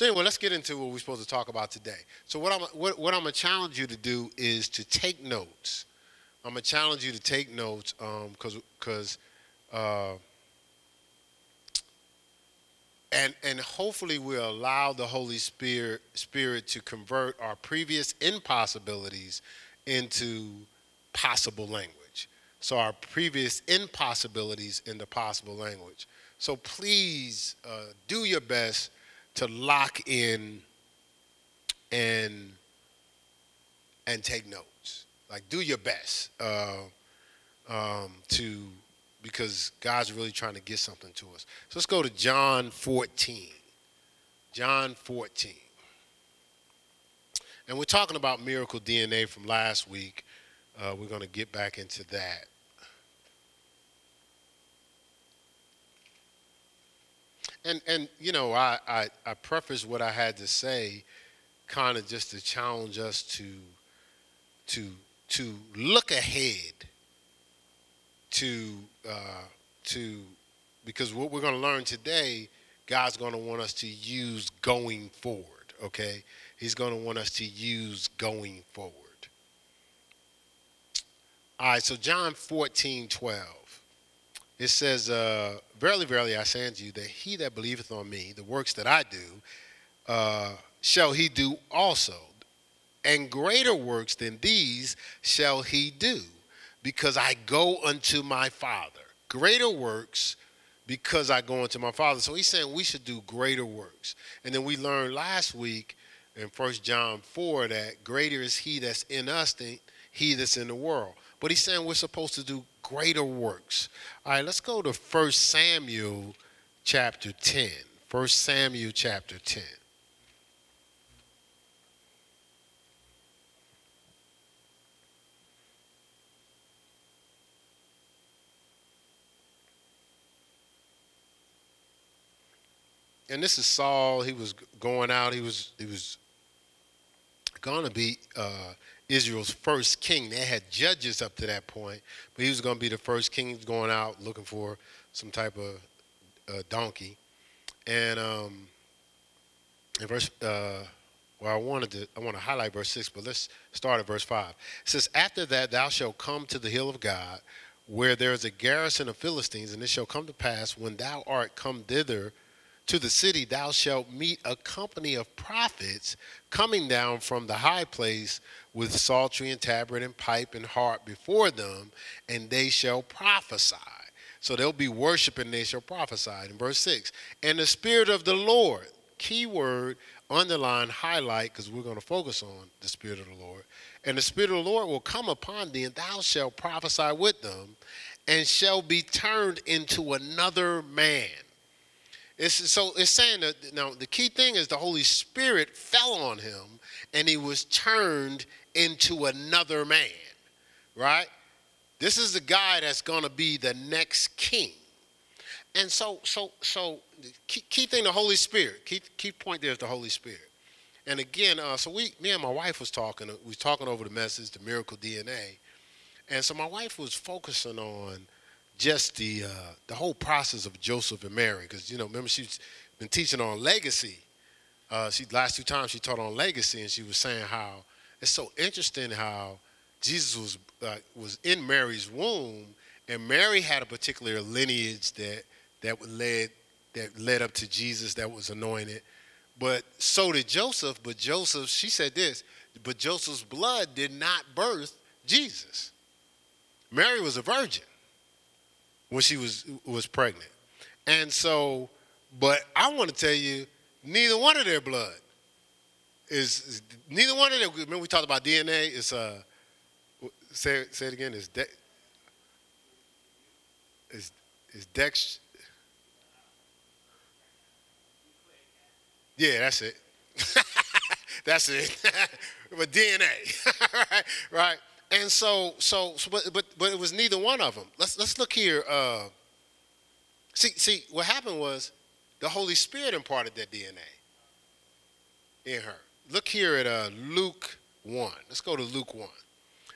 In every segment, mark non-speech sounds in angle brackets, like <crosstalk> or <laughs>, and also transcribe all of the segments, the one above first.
So anyway, let's get into what we're supposed to talk about today. So what I'm what, what I'm gonna challenge you to do is to take notes. I'm gonna challenge you to take notes because um, because uh, and and hopefully we'll allow the Holy Spirit Spirit to convert our previous impossibilities into possible language. So our previous impossibilities into possible language. So please uh, do your best to lock in and and take notes. Like do your best uh, um, to because God's really trying to get something to us. So let's go to John 14. John 14. And we're talking about miracle DNA from last week. Uh, we're going to get back into that. And, and you know, I, I, I preface what I had to say kind of just to challenge us to, to, to look ahead to uh, to because what we're going to learn today, God's going to want us to use going forward. Okay, He's going to want us to use going forward. All right, so John 14, 12. It says, uh, Verily, verily, I say unto you that he that believeth on me, the works that I do, uh, shall he do also. And greater works than these shall he do because I go unto my Father. Greater works because I go unto my Father. So he's saying we should do greater works. And then we learned last week in 1 John 4 that greater is he that's in us than he that's in the world. But he's saying we're supposed to do greater works. All right, let's go to 1 Samuel chapter 10. 1 Samuel chapter 10. and this is Saul. He was going out. He was he was going to be uh, Israel's first king. They had judges up to that point, but he was going to be the first king. Going out looking for some type of uh, donkey, and um, in verse. Uh, well, I wanted to I want to highlight verse six, but let's start at verse five. It says, "After that, thou shalt come to the hill of God, where there is a garrison of Philistines, and it shall come to pass when thou art come thither." To the city, thou shalt meet a company of prophets coming down from the high place with psaltery and tabret and pipe and harp before them, and they shall prophesy. So they'll be worshiping, they shall prophesy. In verse 6, and the Spirit of the Lord, key word, underline, highlight, because we're going to focus on the Spirit of the Lord. And the Spirit of the Lord will come upon thee, and thou shalt prophesy with them, and shall be turned into another man it's, so it's saying that now the key thing is the Holy Spirit fell on him and he was turned into another man, right? This is the guy that's going to be the next king. And so, so, so, key, key thing, the Holy Spirit. Key, key point there is the Holy Spirit. And again, uh, so we, me and my wife was talking. We was talking over the message, the miracle DNA, and so my wife was focusing on just the uh, the whole process of Joseph and Mary, because you know, remember she's been teaching on legacy. Uh, she last two times she taught on legacy, and she was saying how it's so interesting how Jesus was uh, was in Mary's womb, and Mary had a particular lineage that that led that led up to Jesus that was anointed, but so did Joseph. But Joseph, she said this, but Joseph's blood did not birth Jesus. Mary was a virgin when she was was pregnant. And so, but I want to tell you, neither one of their blood is, is neither one of them. Remember we talked about DNA. It's uh, say say it again. Is de, is is Dex. Yeah, that's it. <laughs> that's it. <laughs> but DNA, <laughs> right? Right. And so, so, so, but, but, but it was neither one of them. Let's let's look here. Uh, see, see, what happened was the Holy Spirit imparted that DNA in her. Look here at uh, Luke one. Let's go to Luke one.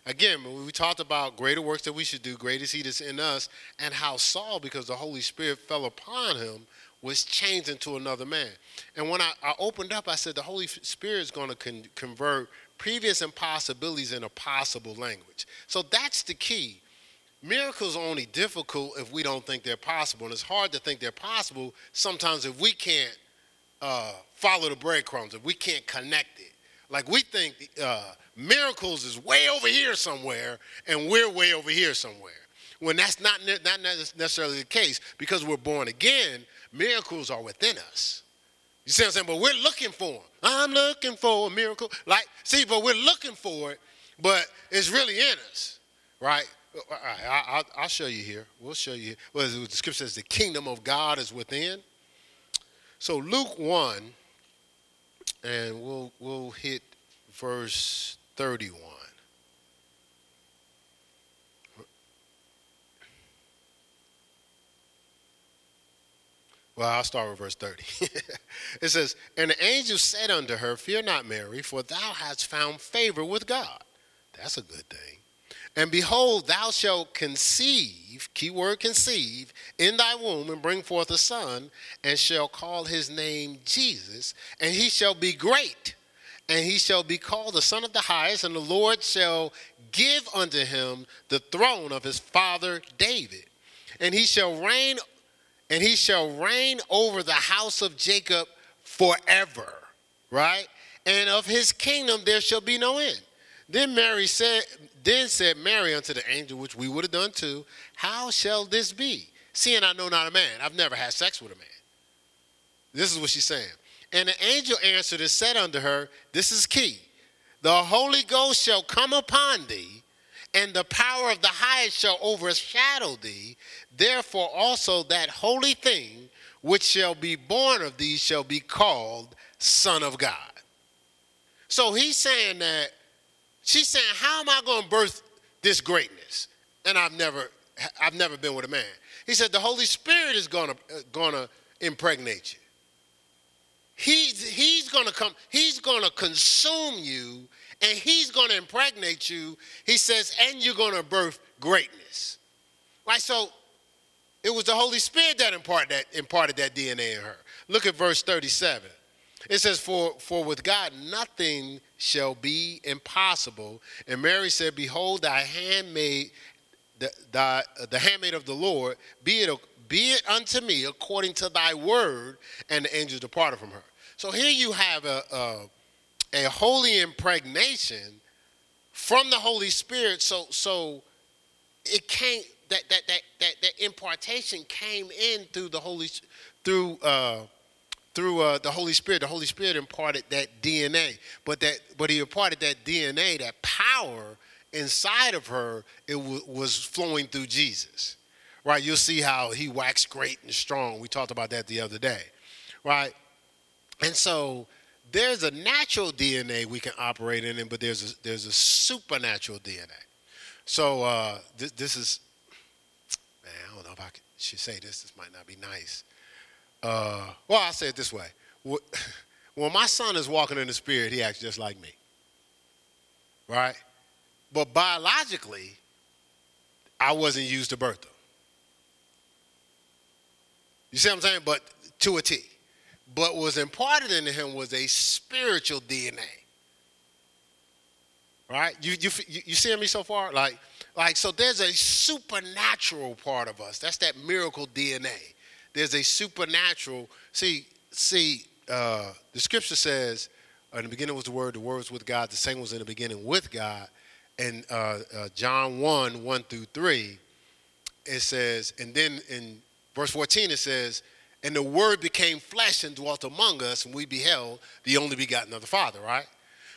Again, we talked about greater works that we should do, great is in us, and how Saul, because the Holy Spirit fell upon him, was changed into another man. And when I, I opened up, I said the Holy Spirit is going to con- convert previous impossibilities in a possible language. So that's the key. Miracles are only difficult if we don't think they're possible. And it's hard to think they're possible sometimes if we can't uh, follow the breadcrumbs, if we can't connect it. Like we think uh, miracles is way over here somewhere, and we're way over here somewhere. When that's not, not necessarily the case, because we're born again, miracles are within us. You see what I'm saying? But we're looking for them. I'm looking for a miracle. Like, see, but we're looking for it, but it's really in us, right? I, will show you here. We'll show you. Well, the scripture says the kingdom of God is within. So Luke 1, and we'll, we'll hit verse 31. Well, I'll start with verse 30. <laughs> it says, And the angel said unto her, Fear not, Mary, for thou hast found favor with God. That's a good thing. And behold, thou shalt conceive, keyword conceive, in thy womb and bring forth a son, and shall call his name Jesus, and he shall be great, and he shall be called the Son of the Highest, and the Lord shall give unto him the throne of his father David. And he shall reign, and he shall reign over the house of Jacob forever, right? And of his kingdom there shall be no end. Then Mary said, then said Mary unto the angel, which we would have done too, How shall this be? Seeing I know not a man. I've never had sex with a man. This is what she's saying. And the angel answered and said unto her, This is key. The Holy Ghost shall come upon thee, and the power of the highest shall overshadow thee. Therefore also that holy thing which shall be born of thee shall be called Son of God. So he's saying that She's saying, How am I going to birth this greatness? And I've never, I've never been with a man. He said, The Holy Spirit is going to, uh, going to impregnate you. He's, he's going to come, he's going to consume you and he's going to impregnate you. He says, and you're going to birth greatness. Right? So it was the Holy Spirit that imparted that, imparted that DNA in her. Look at verse 37. It says, for, for with God nothing shall be impossible. And Mary said, Behold, thy handmaid, the, the, handmaid of the Lord, be it, be it unto me according to thy word. And the angel departed from her. So here you have a, a, a holy impregnation from the Holy Spirit. So, so it came, that, that, that, that, that impartation came in through the Holy, through, uh, through uh, the Holy Spirit. The Holy Spirit imparted that DNA, but that but he imparted that DNA, that power inside of her. It w- was flowing through Jesus, right? You'll see how he waxed great and strong. We talked about that the other day, right? And so there's a natural DNA we can operate in, but there's a, there's a supernatural DNA. So uh, this, this is, I should say this. This might not be nice. Uh, well, I'll say it this way. <laughs> When my son is walking in the spirit, he acts just like me. Right? But biologically, I wasn't used to birth him. You see what I'm saying? But to a T. But what was imparted into him was a spiritual DNA. Right? You, you, you see me so far? Like, like, so there's a supernatural part of us. That's that miracle DNA there's a supernatural. See, see, uh, the scripture says, in the beginning was the Word, the Word was with God, the same was in the beginning with God. And uh, uh, John 1, 1 through 3, it says, and then in verse 14 it says, and the Word became flesh and dwelt among us, and we beheld the only begotten of the Father, right?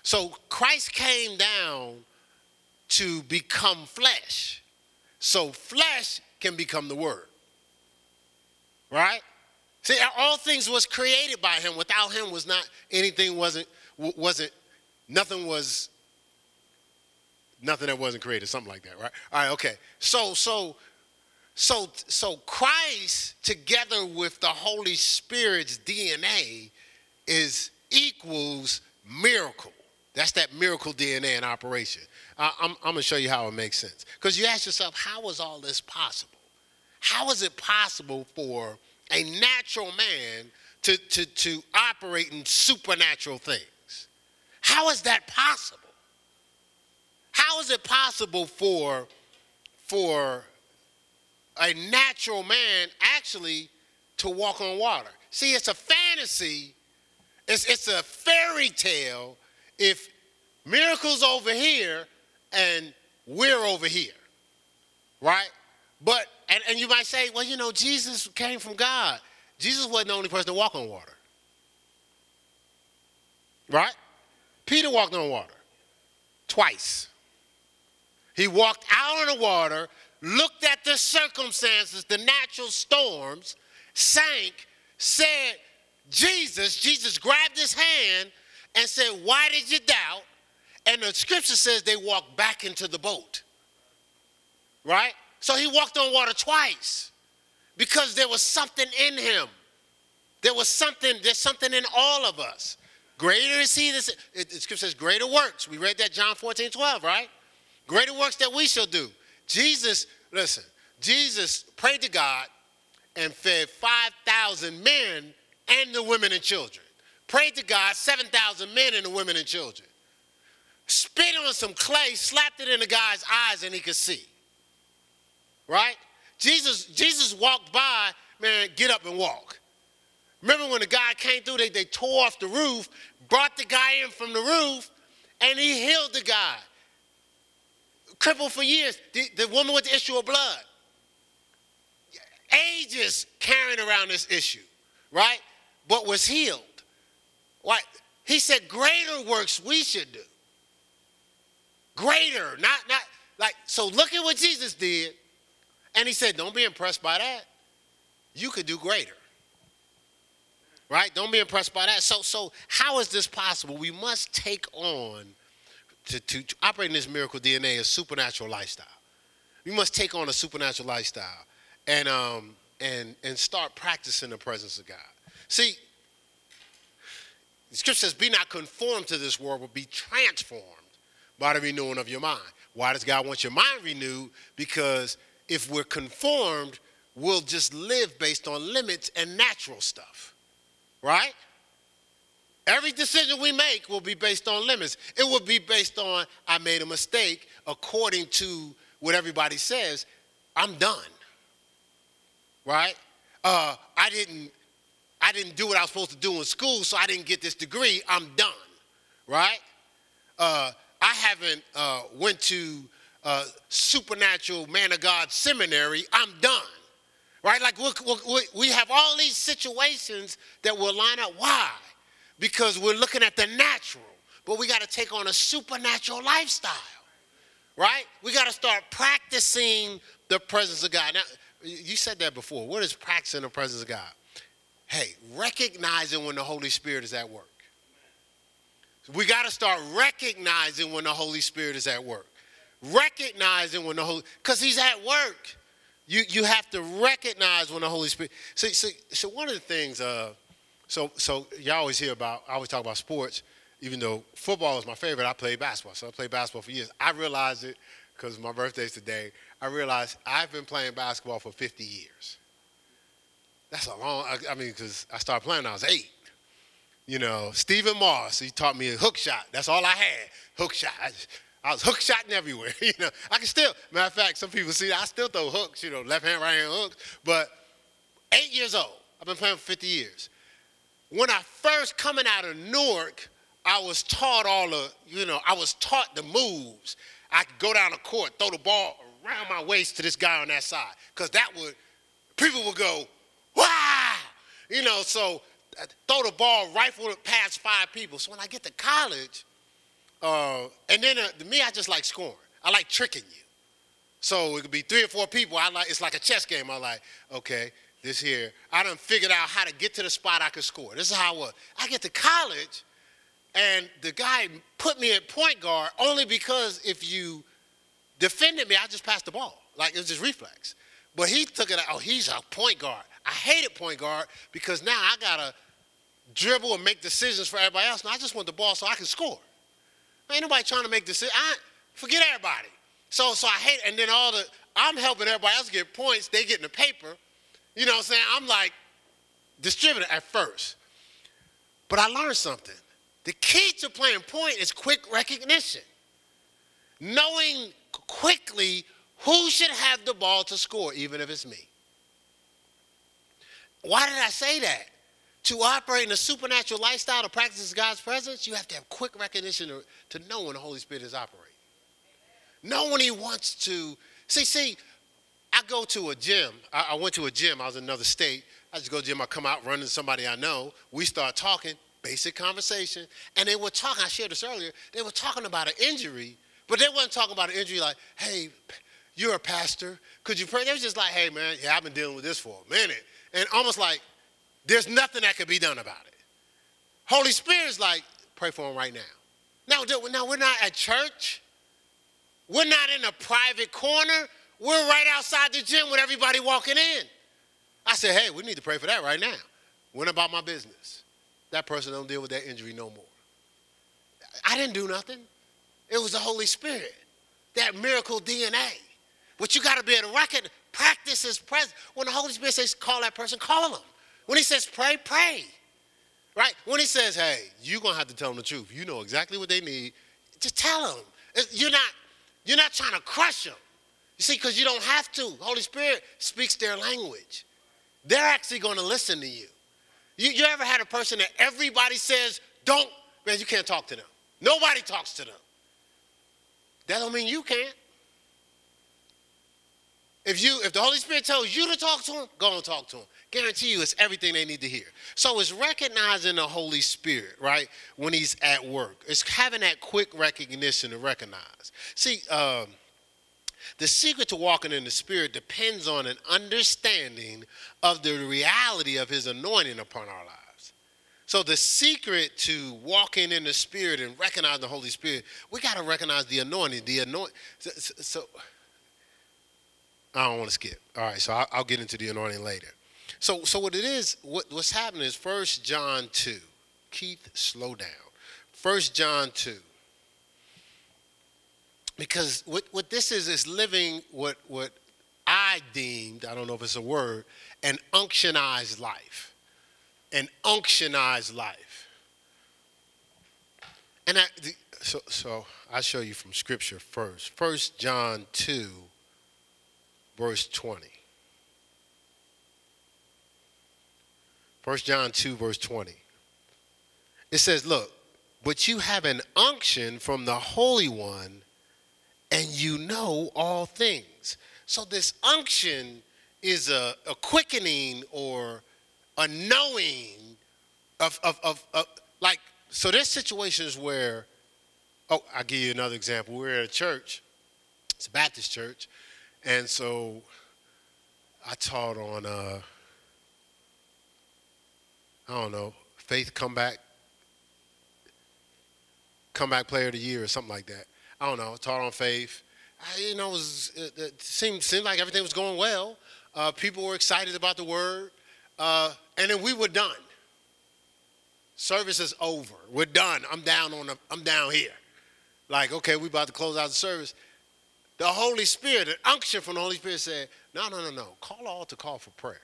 So Christ came down to become flesh. So flesh can become the Word. Right? See, all things was created by him. Without him was not anything wasn't wasn't nothing was nothing that wasn't created, something like that, right? All right, okay. So so so so Christ together with the Holy Spirit's DNA is equals miracle. That's that miracle DNA in operation. I'm, I'm going to show you how it makes sense. Because you ask yourself, how was all this possible? How is it possible for a natural man to, to, to operate in supernatural things. How is that possible? How is it possible for, for a natural man actually to walk on water? See, it's a fantasy, it's, it's a fairy tale if miracles over here and we're over here, right? But, and, and you might say, well, you know, Jesus came from God. Jesus wasn't the only person to walk on water. Right? Peter walked on water twice. He walked out on the water, looked at the circumstances, the natural storms, sank, said, Jesus, Jesus grabbed his hand and said, Why did you doubt? And the scripture says they walked back into the boat. Right? So he walked on water twice because there was something in him. There was something, there's something in all of us. Greater is he, this, the scripture says, greater works. We read that John 14, 12, right? Greater works that we shall do. Jesus, listen, Jesus prayed to God and fed 5,000 men and the women and children. Prayed to God, 7,000 men and the women and children. Spit on some clay, slapped it in the guy's eyes, and he could see right? Jesus, Jesus walked by, man, get up and walk. Remember when the guy came through, they, they tore off the roof, brought the guy in from the roof, and he healed the guy. Crippled for years. The, the woman with the issue of blood. Ages carrying around this issue, right? But was healed. Why? He said, greater works we should do. Greater, not, not like, so look at what Jesus did. And he said, Don't be impressed by that. You could do greater. Right? Don't be impressed by that. So, so how is this possible? We must take on to, to, operate in this miracle DNA a supernatural lifestyle. We must take on a supernatural lifestyle and um, and and start practicing the presence of God. See, the scripture says, Be not conformed to this world, but be transformed by the renewing of your mind. Why does God want your mind renewed? Because if we're conformed, we'll just live based on limits and natural stuff, right? Every decision we make will be based on limits. It will be based on, I made a mistake, according to what everybody says, I'm done, right? Uh, I didn't, I didn't do what I was supposed to do in school, so I didn't get this degree. I'm done, right? Uh, I haven't uh, went to uh, supernatural man of God seminary, I'm done. Right? Like we we have all these situations that will line up. Why? Because we're looking at the natural, but we got to take on a supernatural lifestyle. Right? We got to start practicing the presence of God. Now, you said that before. What is practicing the presence of God? Hey, recognizing when the Holy Spirit is at work. We got to start recognizing when the Holy Spirit is at work recognizing when the Holy, because he's at work. You, you have to recognize when the Holy Spirit. So, so, so one of the things, uh, so, so y'all always hear about, I always talk about sports, even though football is my favorite, I played basketball. So I played basketball for years. I realized it because my birthday's today. I realized I've been playing basketball for 50 years. That's a long, I, I mean, because I started playing when I was eight. You know, Stephen Moss, he taught me a hook shot. That's all I had, hook shot. I just, I was hook shotting everywhere. <laughs> you know, I can still. Matter of fact, some people see I still throw hooks. You know, left hand, right hand hooks. But eight years old. I've been playing for 50 years. When I first coming out of Newark, I was taught all the. You know, I was taught the moves. I could go down the court, throw the ball around my waist to this guy on that side, because that would people would go, wow. You know, so throw the ball, rifle it past five people. So when I get to college uh, and then uh, to me, I just like scoring. I like tricking you. So it could be three or four people. I like it's like a chess game. I like okay, this here. I done figured out how to get to the spot I could score. This is how it was. I get to college, and the guy put me at point guard only because if you defended me, I just passed the ball. Like it was just reflex. But he took it. Oh, he's a point guard. I hated point guard because now I gotta dribble and make decisions for everybody else. Now I just want the ball so I can score. Ain't nobody trying to make decisions. Forget everybody. So so I hate, and then all the I'm helping everybody else get points. They get in the paper. You know what I'm saying? I'm like distributor at first. But I learned something. The key to playing point is quick recognition. Knowing quickly who should have the ball to score, even if it's me. Why did I say that? To operate in a supernatural lifestyle to practice God's presence, you have to have quick recognition to, to know when the Holy Spirit is operating. Know when He wants to. See, see, I go to a gym. I, I went to a gym. I was in another state. I just go to gym. I come out running to somebody I know. We start talking, basic conversation, and they were talking. I shared this earlier. They were talking about an injury, but they weren't talking about an injury like, "Hey, you're a pastor. Could you pray?" They was just like, "Hey, man, yeah, I've been dealing with this for a minute," and almost like there's nothing that could be done about it. Holy Spirit's like, pray for him right now. Now, now we're not at church. We're not in a private corner. We're right outside the gym with everybody walking in. I said, hey, we need to pray for that right now. Went about my business. That person don't deal with that injury no more. I didn't do nothing. It was the Holy Spirit, that miracle DNA. But you got to be able to recognize, practice is present. When the Holy Spirit says call that person, call them. When He says pray, pray. Right? When He says, hey, you're going to have to tell them the truth. You know exactly what they need. Just tell them. You're not, you're not trying to crush them. You see, because you don't have to. Holy Spirit speaks their language. They're actually going to listen to you. you. You ever had a person that everybody says, don't, man, you can't talk to them. Nobody talks to them. That don't mean you can't. If you, if the Holy Spirit tells you to talk to them, go and talk to them. Guarantee you, it's everything they need to hear. So it's recognizing the Holy Spirit, right, when He's at work. It's having that quick recognition to recognize. See, um, the secret to walking in the Spirit depends on an understanding of the reality of His anointing upon our lives. So, the secret to walking in the Spirit and recognizing the Holy Spirit, we got to recognize the anointing. The anointing. So, so, I don't want to skip. All right, so I'll, I'll, get into the anointing later. So, so what it is, what, what's happening is First John 2. Keith, slow down. First John 2 because what, what this is is living what, what I deemed, I don't know if it's a word, an unctionized life. An unctionized life. And I, so, so I'll show you from scripture first. First John 2, verse 20. First John 2, verse 20. It says, Look, but you have an unction from the Holy One and you know all things. So this unction is a, a quickening or a knowing of, of, of, of, like, so there's situations where, oh, I'll give you another example. We're at a church, it's a Baptist church, and so I taught on, uh, I don't know, faith comeback, comeback player of the year or something like that. I don't know, taught on faith. I, you know, it, was, it, it, seemed, seemed like everything was going well. Uh, people were excited about the word. Uh, and then we were done. Service is over. We're done. I'm down on the, I'm down here. Like, okay, we about to close out the service. The Holy Spirit, an unction from the Holy Spirit said, no, no, no, no. Call all to call for prayer.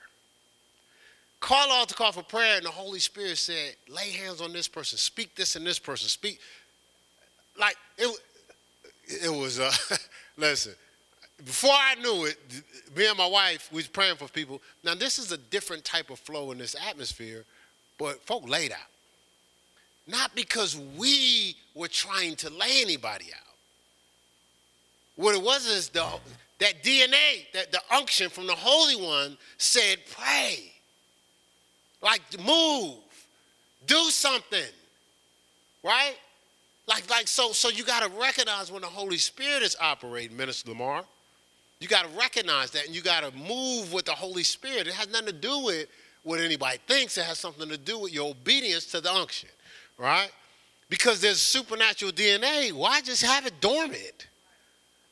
Call all to call for prayer, and the Holy Spirit said, lay hands on this person, speak this and this person, speak. Like, it, it was, uh, <laughs> listen, before I knew it, me and my wife, we was praying for people. Now, this is a different type of flow in this atmosphere, but folk laid out. Not because we were trying to lay anybody out. What it was is the, that DNA, that the unction from the Holy One said, pray. Like, move. Do something. Right? Like, like so, so you got to recognize when the Holy Spirit is operating, Minister Lamar. You got to recognize that and you got to move with the Holy Spirit. It has nothing to do with what anybody thinks. It has something to do with your obedience to the unction, right? Because there's supernatural DNA. Why just have it dormant?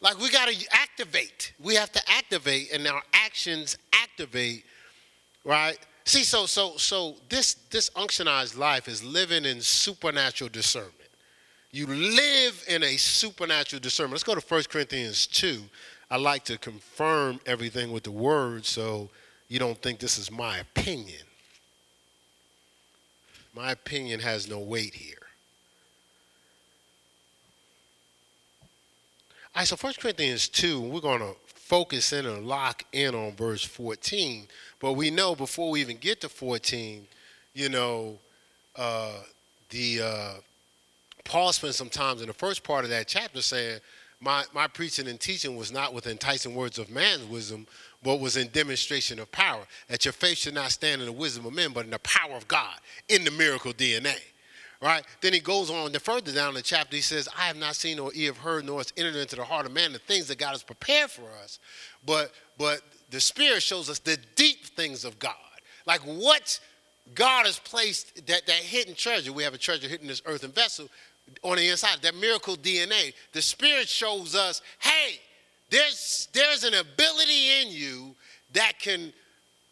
Like we got to activate. We have to activate, and our actions activate, right? See, so so so this this unctionized life is living in supernatural discernment. You live in a supernatural discernment. Let's go to 1 Corinthians 2. I like to confirm everything with the word so you don't think this is my opinion. My opinion has no weight here. All right, so 1 Corinthians 2, we're going to focus in and lock in on verse 14. But we know before we even get to 14, you know, uh, the uh, Paul spent some time in the first part of that chapter saying, my, my preaching and teaching was not with enticing words of man's wisdom, but was in demonstration of power. That your faith should not stand in the wisdom of men, but in the power of God, in the miracle DNA. Right? Then he goes on the further down the chapter, he says, I have not seen nor ear have heard, nor has entered into the heart of man the things that God has prepared for us. But but the Spirit shows us the deep things of God. Like what God has placed, that, that hidden treasure. We have a treasure hidden in this earthen vessel on the inside, that miracle DNA. The Spirit shows us, hey, there's, there's an ability in you that can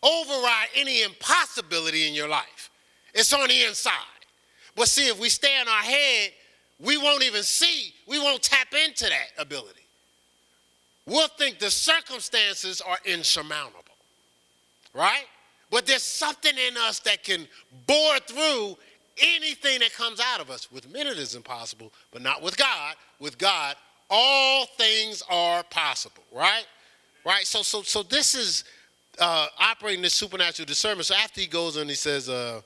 override any impossibility in your life. It's on the inside. But see, if we stay in our head, we won't even see, we won't tap into that ability. We'll think the circumstances are insurmountable, right? But there's something in us that can bore through anything that comes out of us. With men, it is impossible, but not with God. With God, all things are possible, right? Right? So, so, so this is uh, operating this supernatural discernment. So after he goes and he says, uh,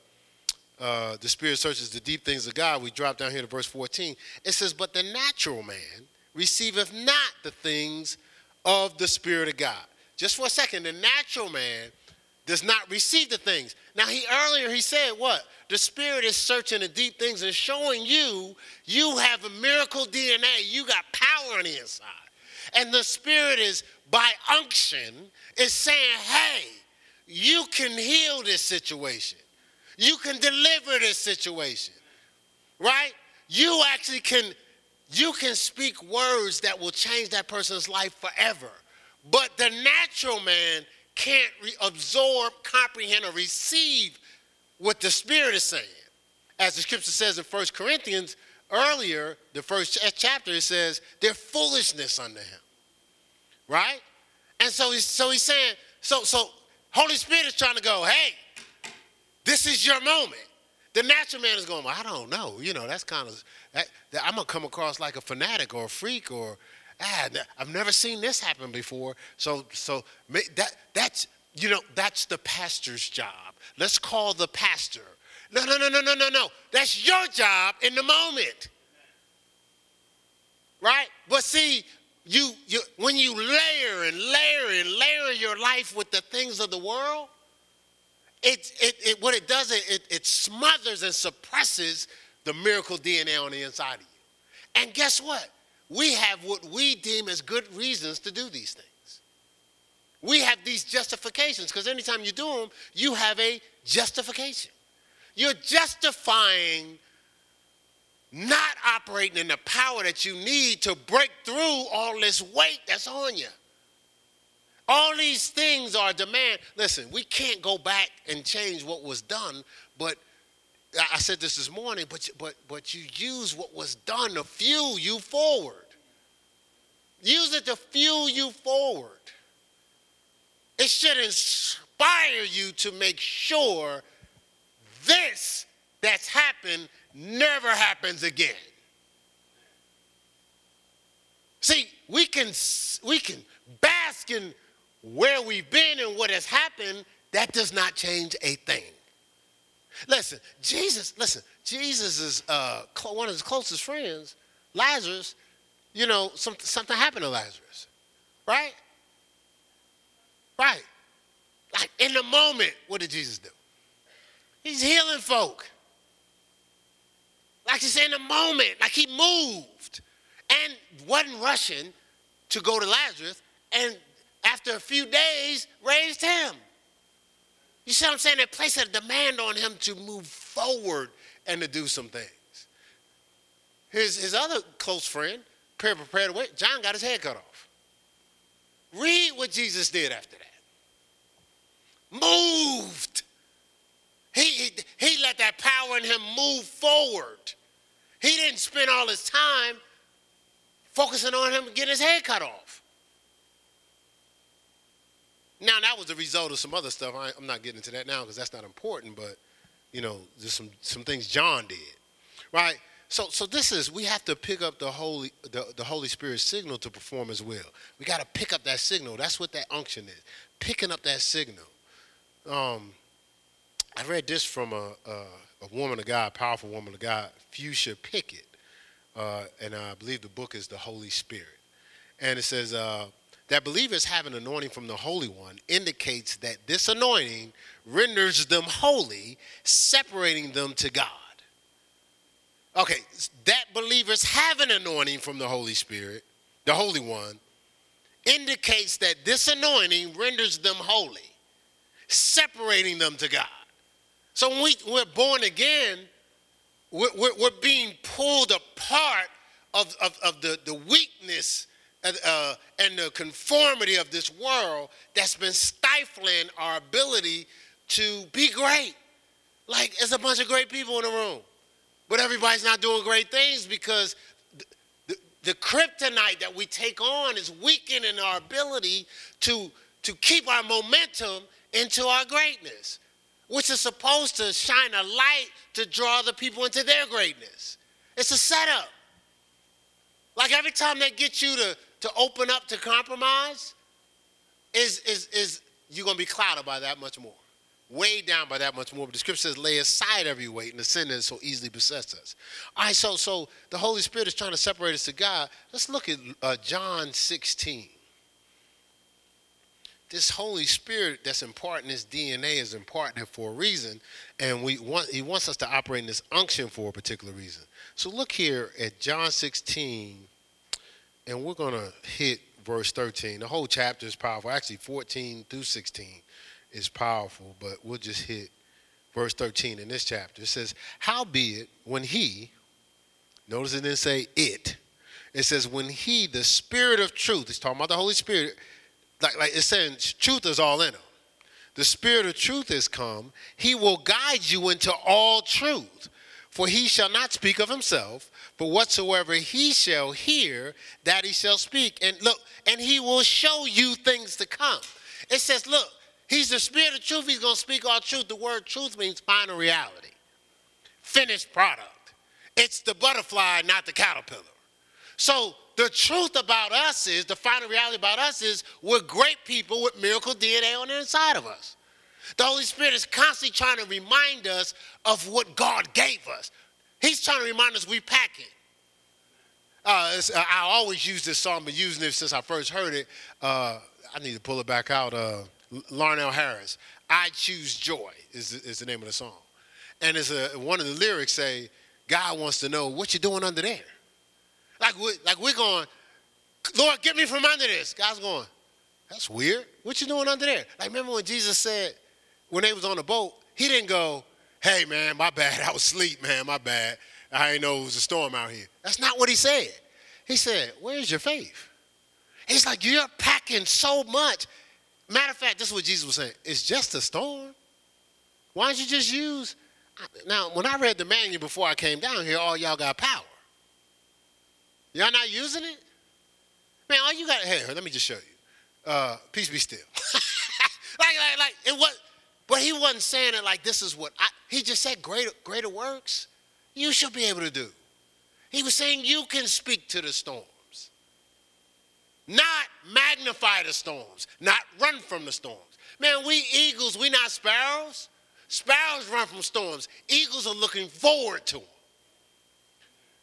uh, the Spirit searches the deep things of God, we drop down here to verse 14. It says, But the natural man receiveth not the things of the Spirit of God. Just for a second, the natural man does not receive the things. Now, he earlier he said what? The Spirit is searching the deep things and showing you you have a miracle DNA. You got power on the inside. And the Spirit is, by unction, is saying, hey, you can heal this situation. You can deliver this situation. Right? You actually can you can speak words that will change that person's life forever. But the natural man can't re- absorb, comprehend, or receive what the Spirit is saying. As the scripture says in 1 Corinthians earlier, the first chapter, it says, they're foolishness unto him. Right? And so he's, so he's saying, so, so Holy Spirit is trying to go, hey, this is your moment. The natural man is going, well, I don't know. You know, that's kind of, that, that I'm going to come across like a fanatic or a freak or, ah, I've never seen this happen before. So, so that, that's, you know, that's the pastor's job. Let's call the pastor. No, no, no, no, no, no, no. That's your job in the moment. Right? But see, you, you when you layer and layer and layer your life with the things of the world, it, it, it, what it does, it, it smothers and suppresses the miracle DNA on the inside of you. And guess what? We have what we deem as good reasons to do these things. We have these justifications because anytime you do them, you have a justification. You're justifying not operating in the power that you need to break through all this weight that's on you. All these things are demand. Listen, we can't go back and change what was done, but I said this this morning, but, but, but you use what was done to fuel you forward. Use it to fuel you forward. It should inspire you to make sure this that's happened never happens again. See, we can, we can bask in where we've been and what has happened, that does not change a thing. Listen, Jesus, listen, Jesus is uh, one of his closest friends, Lazarus, you know, some, something happened to Lazarus, right? Right. Like in the moment, what did Jesus do? He's healing folk. Like he said, in the moment, like he moved and wasn't rushing to go to Lazarus and after a few days, raised him. You see what I'm saying? It placed a demand on him to move forward and to do some things. His, his other close friend, prayer prepared wait, John got his head cut off. Read what Jesus did after that. Moved. He, he, he let that power in him move forward. He didn't spend all his time focusing on him getting his head cut off. Now that was a result of some other stuff. I, am not getting into that now because that's not important. But you know, there's some some things John did, right? So so this is we have to pick up the Holy the, the Holy Spirit signal to perform His will. We got to pick up that signal. That's what that unction is, picking up that signal. Um, I read this from a, a, a woman of God, powerful woman of God, Fuchsia Pickett, uh, and I believe the book is The Holy Spirit, and it says. Uh, that believers have an anointing from the Holy One indicates that this anointing renders them holy, separating them to God. Okay, that believers have an anointing from the Holy Spirit, the Holy One, indicates that this anointing renders them holy, separating them to God. So when we, we're born again, we're, we're, we're being pulled apart of, of, of the, the weakness uh, and the conformity of this world that's been stifling our ability to be great. Like, there's a bunch of great people in the room, but everybody's not doing great things because the, the, the kryptonite that we take on is weakening our ability to, to keep our momentum into our greatness, which is supposed to shine a light to draw the people into their greatness. It's a setup. Like every time they get you to to open up to compromise is, is, is you're going to be clouded by that much more. Weighed down by that much more. But the scripture says, lay aside every weight and the sin that so easily besets us. All right, so, so the Holy Spirit is trying to separate us to God. Let's look at uh, John 16. This Holy Spirit that's imparting this DNA is imparting it for a reason, and we want He wants us to operate in this unction for a particular reason. So look here at John 16, and we're going to hit verse 13. The whole chapter is powerful. Actually, 14 through 16 is powerful, but we'll just hit verse 13 in this chapter. It says, Howbeit, when he, notice it didn't say it, it says, when he, the spirit of truth, he's talking about the Holy Spirit, like, like it's saying truth is all in him. The spirit of truth is come, he will guide you into all truth. For he shall not speak of himself, but whatsoever he shall hear, that he shall speak. And look, and he will show you things to come. It says, look, he's the spirit of truth. He's going to speak all truth. The word truth means final reality, finished product. It's the butterfly, not the caterpillar. So the truth about us is, the final reality about us is, we're great people with miracle DNA on the inside of us. The Holy Spirit is constantly trying to remind us of what God gave us. He's trying to remind us we pack it. Uh, uh, I always use this song, been using it since I first heard it. Uh, I need to pull it back out. Uh, Larnelle Harris, "I Choose Joy" is, is the name of the song, and it's a, one of the lyrics say, "God wants to know what you're doing under there." Like we, like we're going, Lord, get me from under this. God's going, that's weird. What you doing under there? Like remember when Jesus said, when they was on the boat, he didn't go, hey man, my bad, <laughs> I was asleep, man, my bad. I didn't know it was a storm out here. That's not what he said. He said, where's your faith? He's like, you're packing so much. Matter of fact, this is what Jesus was saying. It's just a storm. Why don't you just use? Now, when I read the manual before I came down here, all y'all got power. Y'all not using it? Man, all you got, hey, let me just show you. Uh, peace be still. <laughs> like, like, like, it was, but he wasn't saying it like this is what I, he just said greater, greater works you shall be able to do. He was saying you can speak to the storms, not magnify the storms, not run from the storms. Man, we eagles, we not sparrows. Sparrows run from storms. Eagles are looking forward to them.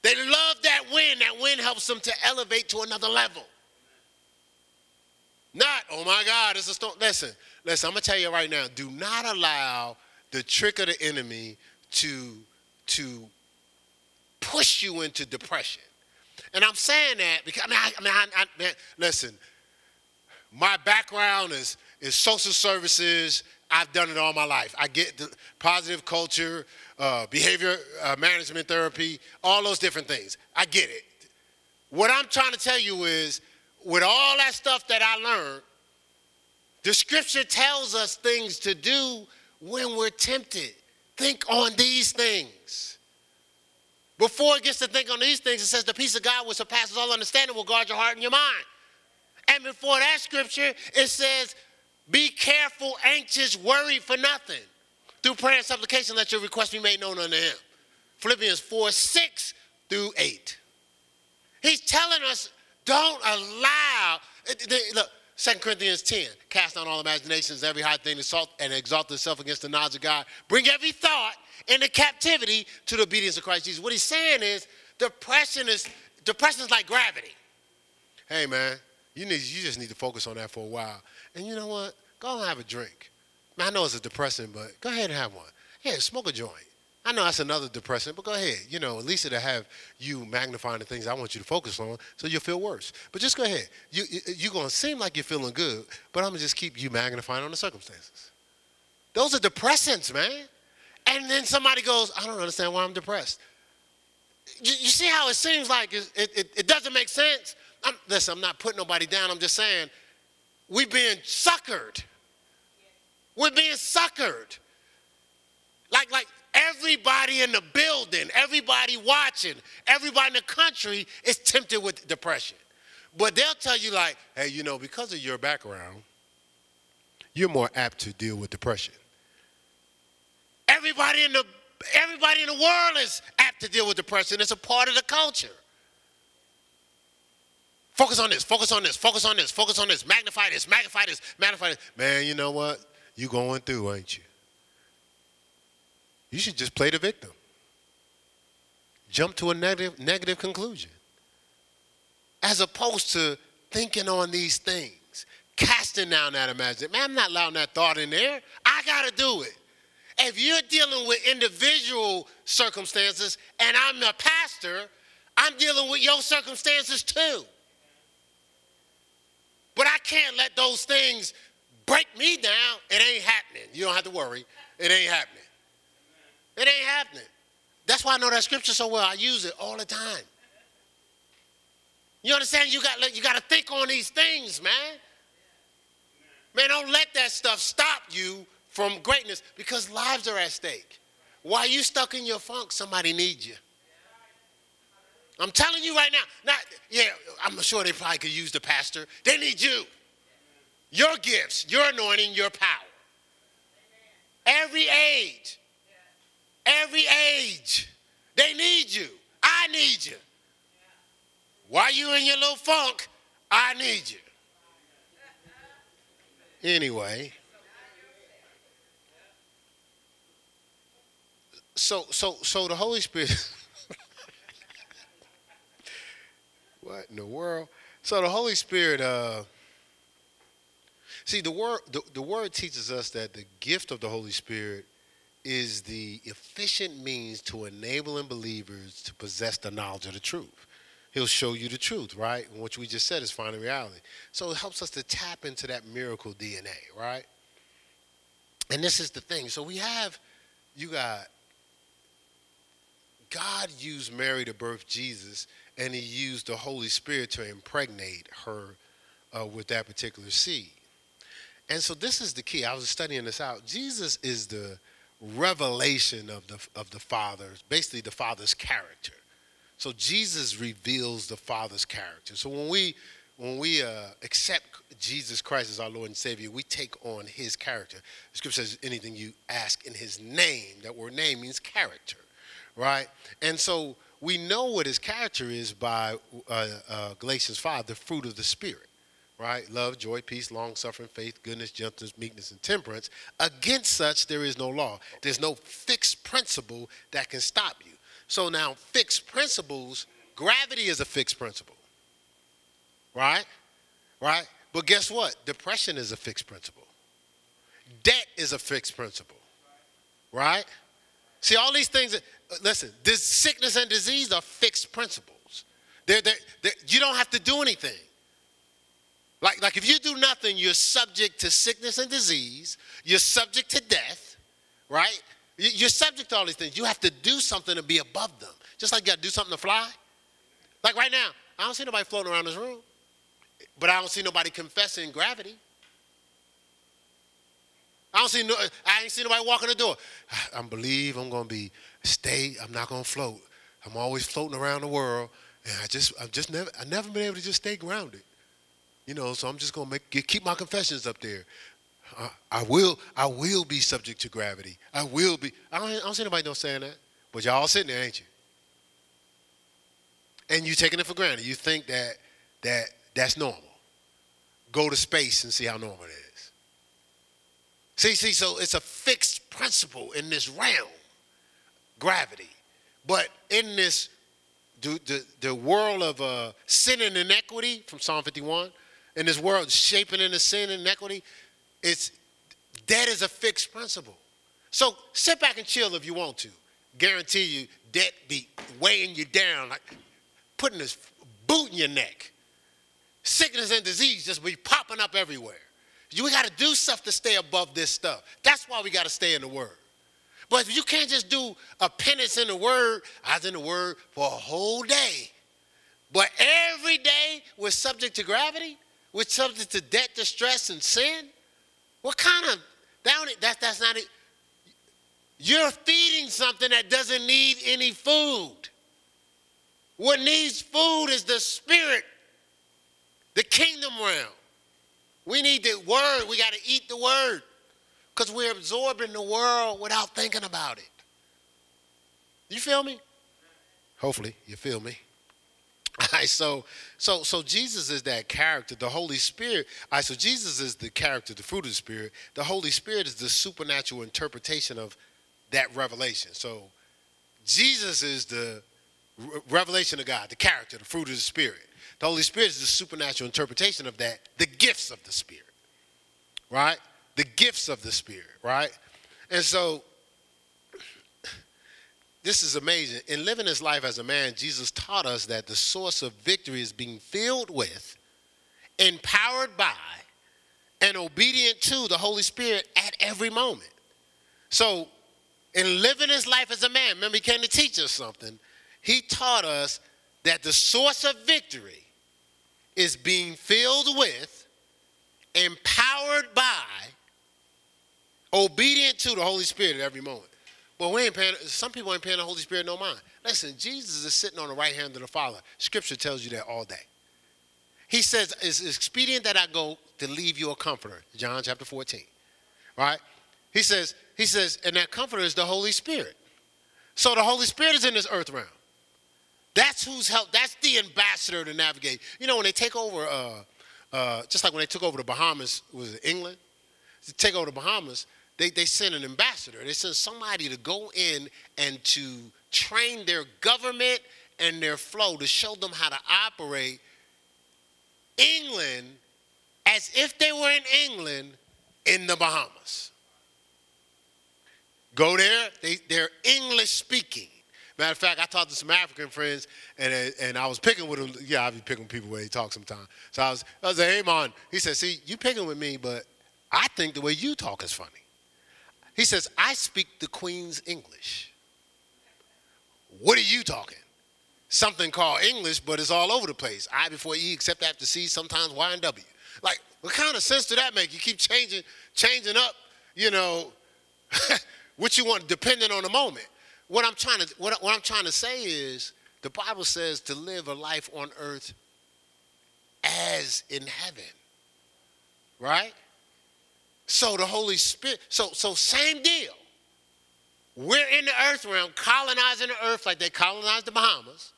They love that wind. That wind helps them to elevate to another level. Not, oh my God, it's a storm. Listen, listen, I'm gonna tell you right now, do not allow the trick of the enemy to, to push you into depression. And I'm saying that because I mean, I, I mean, I, I, man, listen, my background is is social services. I've done it all my life. I get the positive culture, uh, behavior uh, management therapy, all those different things. I get it. What I'm trying to tell you is with all that stuff that I learned, the scripture tells us things to do when we're tempted. Think on these things. Before it gets to think on these things, it says the peace of God which surpasses all understanding will guard your heart and your mind. And before that scripture, it says, be careful, anxious, worried for nothing. Through prayer and supplication, let your request be made known unto him. Philippians 4 6 through 8. He's telling us don't allow. Look, 2 Corinthians 10 cast down all imaginations, every high thing assault and exalt itself against the knowledge of God. Bring every thought into captivity to the obedience of Christ Jesus. What he's saying is depression is depression is like gravity. Hey man, you need you just need to focus on that for a while. And you know what? Go and have a drink. I know it's a depressing, but go ahead and have one. Yeah, smoke a joint. I know that's another depressant, but go ahead. You know, at least it'll have you magnifying the things I want you to focus on, so you'll feel worse. But just go ahead. You you're gonna seem like you're feeling good, but I'm gonna just keep you magnifying on the circumstances. Those are depressants, man. And then somebody goes, I don't understand why I'm depressed. You, you see how it seems like it, it, it doesn't make sense? I'm, listen, I'm not putting nobody down. I'm just saying we're being suckered. We're being suckered. Like, like everybody in the building, everybody watching, everybody in the country is tempted with depression. But they'll tell you, like, hey, you know, because of your background, you're more apt to deal with depression. Everybody in the everybody in the world is apt to deal with depression. It's a part of the culture. Focus on this, focus on this, focus on this, focus on this, magnify this, magnify this, magnify this. Man, you know what? You going through, ain't you? You should just play the victim. Jump to a negative, negative conclusion. As opposed to thinking on these things, casting down that imagination. Man, I'm not allowing that thought in there. I got to do it. If you're dealing with individual circumstances and I'm a pastor, I'm dealing with your circumstances too. But I can't let those things break me down. It ain't happening. You don't have to worry. It ain't happening. It ain't happening. That's why I know that scripture so well. I use it all the time. You understand? You got you got to think on these things, man. Man, don't let that stuff stop you from greatness because lives are at stake. While you stuck in your funk, somebody needs you. I'm telling you right now. Not yeah, I'm sure they probably could use the pastor. They need you. Your gifts, your anointing, your power. Every age. Every age. They need you. I need you. While you in your little funk, I need you. Anyway. So so so the Holy Spirit <laughs> What in the world? So the Holy Spirit uh See the word the, the word teaches us that the gift of the Holy Spirit is the efficient means to enabling believers to possess the knowledge of the truth. He'll show you the truth, right? And what we just said is finding reality. So it helps us to tap into that miracle DNA, right? And this is the thing. So we have, you got, God used Mary to birth Jesus, and he used the Holy Spirit to impregnate her uh, with that particular seed. And so this is the key. I was studying this out. Jesus is the revelation of the of the Father, basically the Father's character. So Jesus reveals the Father's character. So when we when we uh, accept Jesus Christ as our Lord and Savior, we take on His character. The Scripture says, "Anything you ask in His name." That word "name" means character, right? And so we know what His character is by uh, uh, Galatians five, the fruit of the Spirit right? Love, joy, peace, long suffering, faith, goodness, gentleness, meekness, and temperance. Against such, there is no law. There's no fixed principle that can stop you. So now, fixed principles, gravity is a fixed principle, right? Right? But guess what? Depression is a fixed principle. Debt is a fixed principle, right? See, all these things, listen, this sickness and disease are fixed principles. They're, they're, they're, you don't have to do anything. Like, like if you do nothing, you're subject to sickness and disease, you're subject to death, right? You're subject to all these things. You have to do something to be above them. Just like you got to do something to fly. Like right now, I don't see nobody floating around this room, but I don't see nobody confessing gravity. I don't see no, I ain't see nobody walking the door. I, believe I'm gonna be stay. I'm not gonna float. I'm always floating around the world, and I just I've just never I never been able to just stay grounded. You know, so I'm just gonna make keep my confessions up there. Uh, I will, I will be subject to gravity. I will be. I don't, I don't see anybody don't saying that, but y'all sitting there, ain't you? And you taking it for granted. You think that that that's normal. Go to space and see how normal it is. See, see, so it's a fixed principle in this realm, gravity. But in this, the, the, the world of uh, sin and inequity from Psalm 51, in this world shaping into sin and inequity, it's debt is a fixed principle. So sit back and chill if you want to. Guarantee you, debt be weighing you down, like putting this boot in your neck. Sickness and disease just be popping up everywhere. We got to do stuff to stay above this stuff. That's why we got to stay in the Word. But you can't just do a penance in the Word. I was in the Word for a whole day. But every day we're subject to gravity. We're subject to debt, distress, and sin. What kind of down it? That, that's not it. You're feeding something that doesn't need any food. What needs food is the spirit, the kingdom realm. We need the word. We got to eat the word because we're absorbing the world without thinking about it. You feel me? Hopefully, you feel me. <laughs> So so so Jesus is that character. The Holy Spirit. So Jesus is the character, the fruit of the Spirit. The Holy Spirit is the supernatural interpretation of that revelation. So Jesus is the revelation of God, the character, the fruit of the Spirit. The Holy Spirit is the supernatural interpretation of that, the gifts of the Spirit, right? The gifts of the Spirit, right? And so, this is amazing. In living his life as a man, Jesus taught us that the source of victory is being filled with, empowered by, and obedient to the Holy Spirit at every moment. So, in living his life as a man, remember, he came to teach us something. He taught us that the source of victory is being filled with, empowered by, obedient to the Holy Spirit at every moment. But we ain't paying, some people ain't paying the Holy Spirit no mind. Listen, Jesus is sitting on the right hand of the Father. Scripture tells you that all day. He says, It's expedient that I go to leave you a comforter. John chapter 14. Right? He says, He says, and that comforter is the Holy Spirit. So the Holy Spirit is in this earth realm. That's who's help. That's the ambassador to navigate. You know, when they take over, uh, uh, just like when they took over the Bahamas, was it England? To take over the Bahamas, they, they sent an ambassador. They sent somebody to go in and to train their government and their flow to show them how to operate England as if they were in England in the Bahamas. Go there, they, they're English speaking. Matter of fact, I talked to some African friends, and and I was picking with them. Yeah, I be picking people where they talk sometimes. So I was, I was like, hey, man. He said, see, you picking with me, but I think the way you talk is funny. He says, I speak the Queen's English. What are you talking? Something called English, but it's all over the place. I before E, except after C, sometimes Y and W. Like, what kind of sense do that make? You keep changing, changing up, you know, <laughs> what you want, depending on the moment what I'm trying to what, what I'm trying to say is the Bible says to live a life on earth as in heaven. Right? So the Holy Spirit, so so same deal. We're in the earth realm, colonizing the earth like they colonized the Bahamas.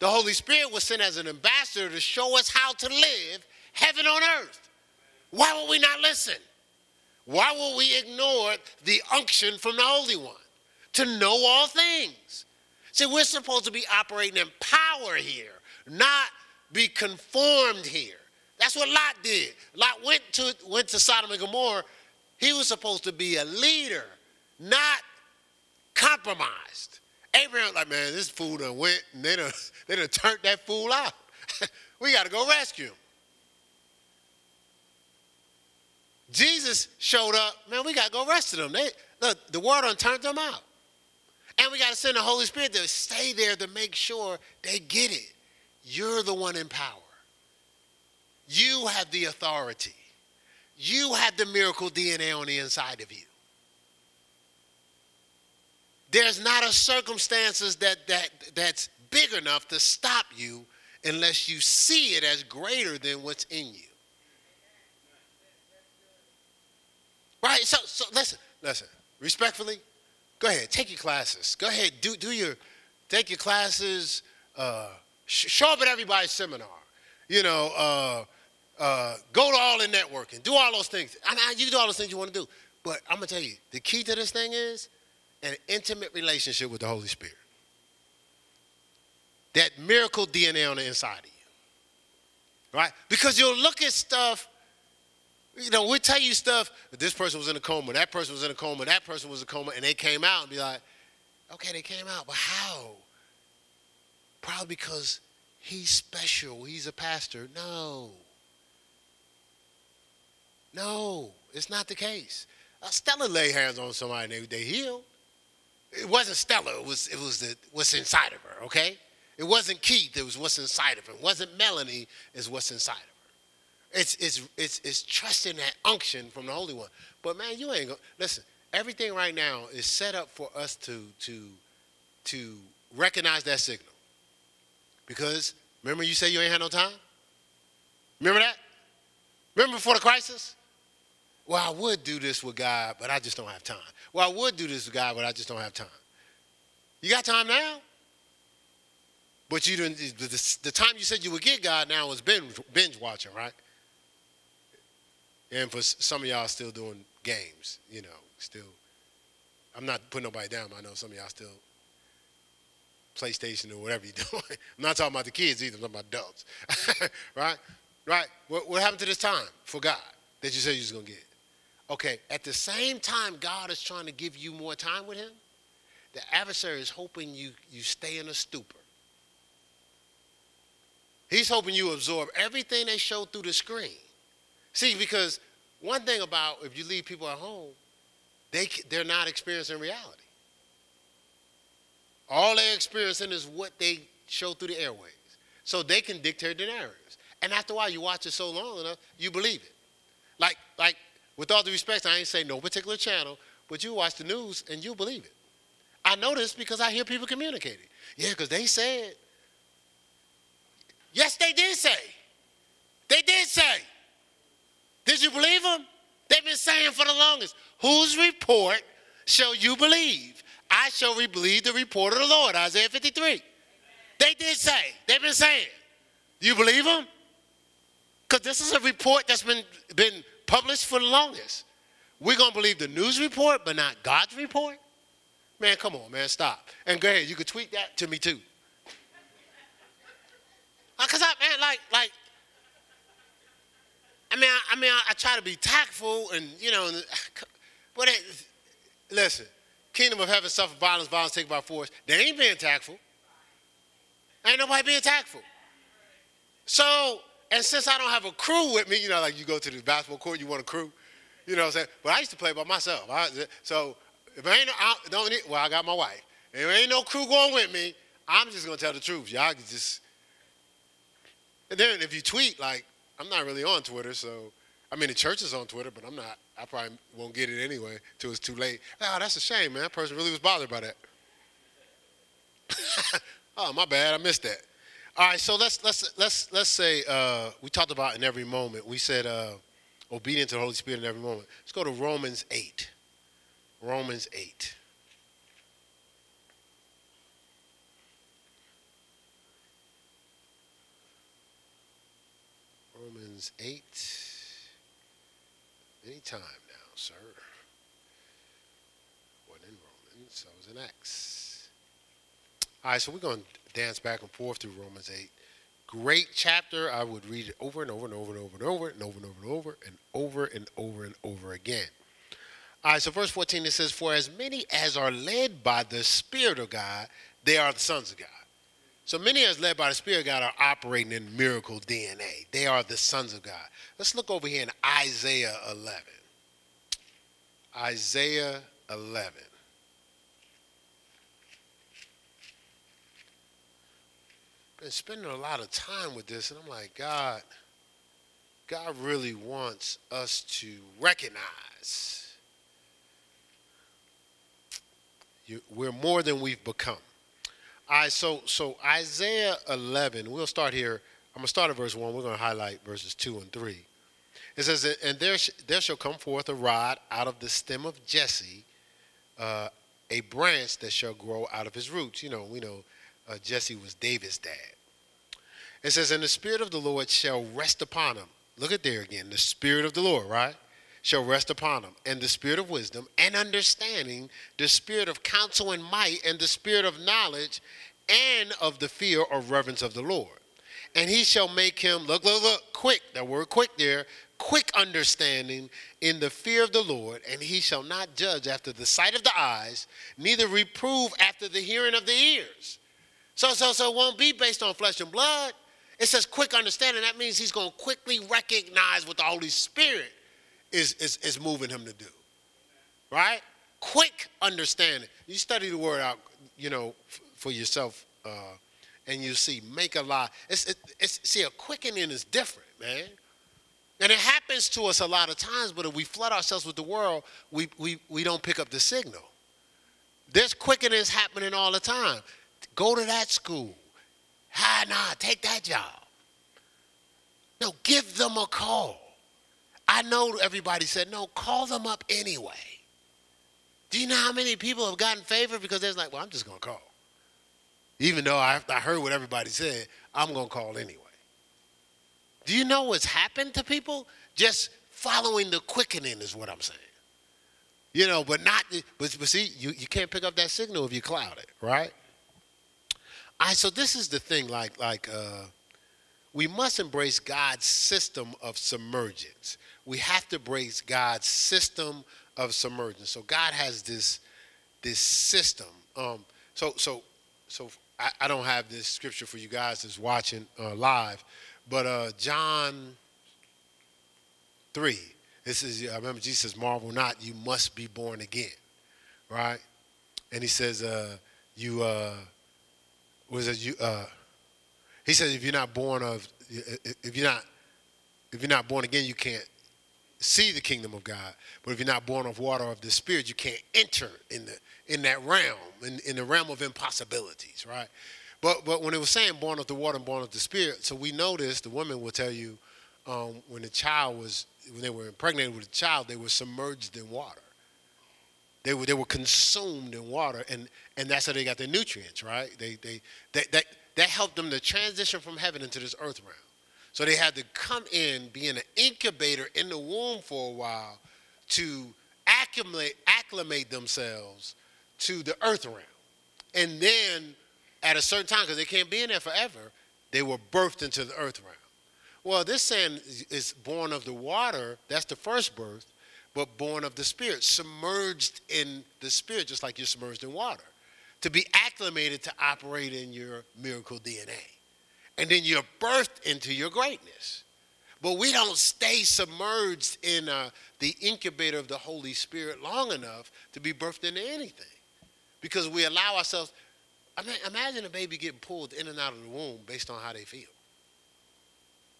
The Holy Spirit was sent as an ambassador to show us how to live heaven on earth. Why would we not listen? Why will we ignore the unction from the Holy One? to know all things. See, we're supposed to be operating in power here, not be conformed here. That's what Lot did. Lot went to, went to Sodom and Gomorrah. He was supposed to be a leader, not compromised. Abraham, like, man, this fool done went and they done, <laughs> they done turned that fool out. <laughs> we got to go rescue him. Jesus showed up, man, we got to go rescue them. They, look, the world done turned them out. And we got to send the Holy Spirit to stay there to make sure they get it. You're the one in power. You have the authority. You have the miracle DNA on the inside of you. There's not a circumstances that, that that's big enough to stop you unless you see it as greater than what's in you. Right? So, so listen, listen. Respectfully, go ahead, take your classes. Go ahead, do, do your, take your classes. Uh, sh- show up at everybody's seminar. You know, uh, uh, go to all the networking. Do all those things. I mean, you do all those things you want to do. But I'm gonna tell you, the key to this thing is an intimate relationship with the Holy Spirit. That miracle DNA on the inside of you. Right? Because you'll look at stuff you know, we'll tell you stuff. This person was in a coma. That person was in a coma. That person was in a coma, and they came out and be like, "Okay, they came out, but how?" Probably because he's special. He's a pastor. No. No, it's not the case. Uh, Stella lay hands on somebody and they, they healed. It wasn't Stella. It was it was the what's inside of her. Okay. It wasn't Keith. It was what's inside of her. It wasn't Melanie. It's what's inside of her. It's, it's, it's, it's trusting that unction from the Holy One. But man, you ain't gonna, listen, everything right now is set up for us to, to, to recognize that signal. Because remember you say you ain't had no time? Remember that? Remember before the crisis? Well, I would do this with God, but I just don't have time. Well, I would do this with God, but I just don't have time. You got time now? But you didn't. The, the time you said you would get God now is binge, binge watching, right? And for some of y'all still doing games, you know, still. I'm not putting nobody down. I know some of y'all still PlayStation or whatever you're <laughs> doing. I'm not talking about the kids either. I'm talking about adults. <laughs> right? Right? What, what happened to this time for God that you said you was going to get? Okay, at the same time God is trying to give you more time with him, the adversary is hoping you, you stay in a stupor. He's hoping you absorb everything they show through the screen. See, because one thing about if you leave people at home, they, they're not experiencing reality. All they're experiencing is what they show through the airways. So they can dictate the narratives. And after a while, you watch it so long enough, you believe it. Like, like with all the respect, I ain't say no particular channel, but you watch the news and you believe it. I know this because I hear people communicating. Yeah, because they said. Yes, they did say. They did say. Did you believe them? They've been saying for the longest. Whose report shall you believe? I shall believe the report of the Lord, Isaiah 53. They did say. They've been saying. Do you believe them? Because this is a report that's been, been published for the longest. We're going to believe the news report, but not God's report? Man, come on, man, stop. And go ahead, you could tweet that to me too. <laughs> Uh, because I, man, like, like, I mean, I, I mean, I, I, try to be tactful and, you know, uh, but it, listen, kingdom of heaven suffer violence, violence taken by force. They ain't being tactful. Ain't nobody being tactful. So, and since I don't have a crew with me, you know, like you go to the basketball court, you want a crew, you know what I'm saying? But I used to play by myself. I, so if I ain't, I don't need, well, I got my wife. If there ain't no crew going with me, I'm just gonna tell the truth. Y'all can just. And then if you tweet like, I'm not really on Twitter, so I mean the church is on Twitter, but I'm not. I probably won't get it anyway till it's too late. Oh, that's a shame, man. That person really was bothered by that. <laughs> oh, my bad. I missed that. All right, so let's let's let's let's say uh, we talked about in every moment. We said uh, to the Holy Spirit in every moment. Let's go to Romans eight. Romans eight. Romans 8. Anytime now, sir. Wasn't in Romans, I was in Acts. All right, so we're going to dance back and forth through Romans 8. Great chapter. I would read it over and over and over and over and over and over and over and over and over and over and over again. All right, so verse 14 it says, For as many as are led by the Spirit of God, they are the sons of God. So many as led by the Spirit of God are operating in miracle DNA. They are the sons of God. Let's look over here in Isaiah 11. Isaiah 11. Been spending a lot of time with this, and I'm like, God, God really wants us to recognize we're more than we've become. All right, so so Isaiah 11. We'll start here. I'm gonna start at verse one. We're gonna highlight verses two and three. It says, and there, sh- there shall come forth a rod out of the stem of Jesse, uh, a branch that shall grow out of his roots. You know, we know uh, Jesse was David's dad. It says, and the Spirit of the Lord shall rest upon him. Look at there again, the Spirit of the Lord, right? Shall rest upon him, and the Spirit of wisdom and understanding, the Spirit of counsel and might, and the Spirit of knowledge and of the fear or reverence of the Lord. And he shall make him, look, look, look, quick, that word quick there, quick understanding in the fear of the Lord, and he shall not judge after the sight of the eyes, neither reprove after the hearing of the ears. So, so, so it won't be based on flesh and blood. It says quick understanding. That means he's going to quickly recognize what the Holy Spirit is, is, is moving him to do. Right? Quick understanding. You study the word out, you know, f- for yourself, uh, and you see, make a lie. It's, it, it's, see, a quickening is different, man. And it happens to us a lot of times, but if we flood ourselves with the world, we, we, we don't pick up the signal. There's quickenings happening all the time. Go to that school. Ah, nah, take that job. No, give them a call. I know everybody said, no, call them up anyway. Do you know how many people have gotten favor because they're like, well, I'm just going to call. Even though I, I heard what everybody said, I'm going to call anyway. Do you know what's happened to people? Just following the quickening is what I'm saying. You know, but not, but, but see, you, you can't pick up that signal if you cloud it, right? I so this is the thing, like like uh, we must embrace God's system of submergence. We have to embrace God's system of submergence. So God has this this system. Um, so so so I, I, don't have this scripture for you guys that's watching uh, live, but uh, John three. This is I remember Jesus says, "Marvel not, you must be born again," right? And he says, uh, "You." Was that you uh, he says if you're not born of if you're not if you're not born again you can't see the kingdom of god. But if you're not born of water of the spirit you can't enter in the in that realm in, in the realm of impossibilities right? But but when it was saying born of the water and born of the spirit so we noticed the women will tell you um, when the child was when they were impregnated with a child they were submerged in water they were, they were consumed in water, and, and that's how they got their nutrients, right? They, they, they, that, that helped them to transition from heaven into this earth realm. So they had to come in, be in an incubator in the womb for a while to acclimate, acclimate themselves to the earth realm. And then at a certain time, because they can't be in there forever, they were birthed into the earth realm. Well, this saying is born of the water, that's the first birth but born of the Spirit, submerged in the Spirit, just like you're submerged in water, to be acclimated to operate in your miracle DNA. And then you're birthed into your greatness. But we don't stay submerged in uh, the incubator of the Holy Spirit long enough to be birthed into anything. Because we allow ourselves, I mean, imagine a baby getting pulled in and out of the womb based on how they feel.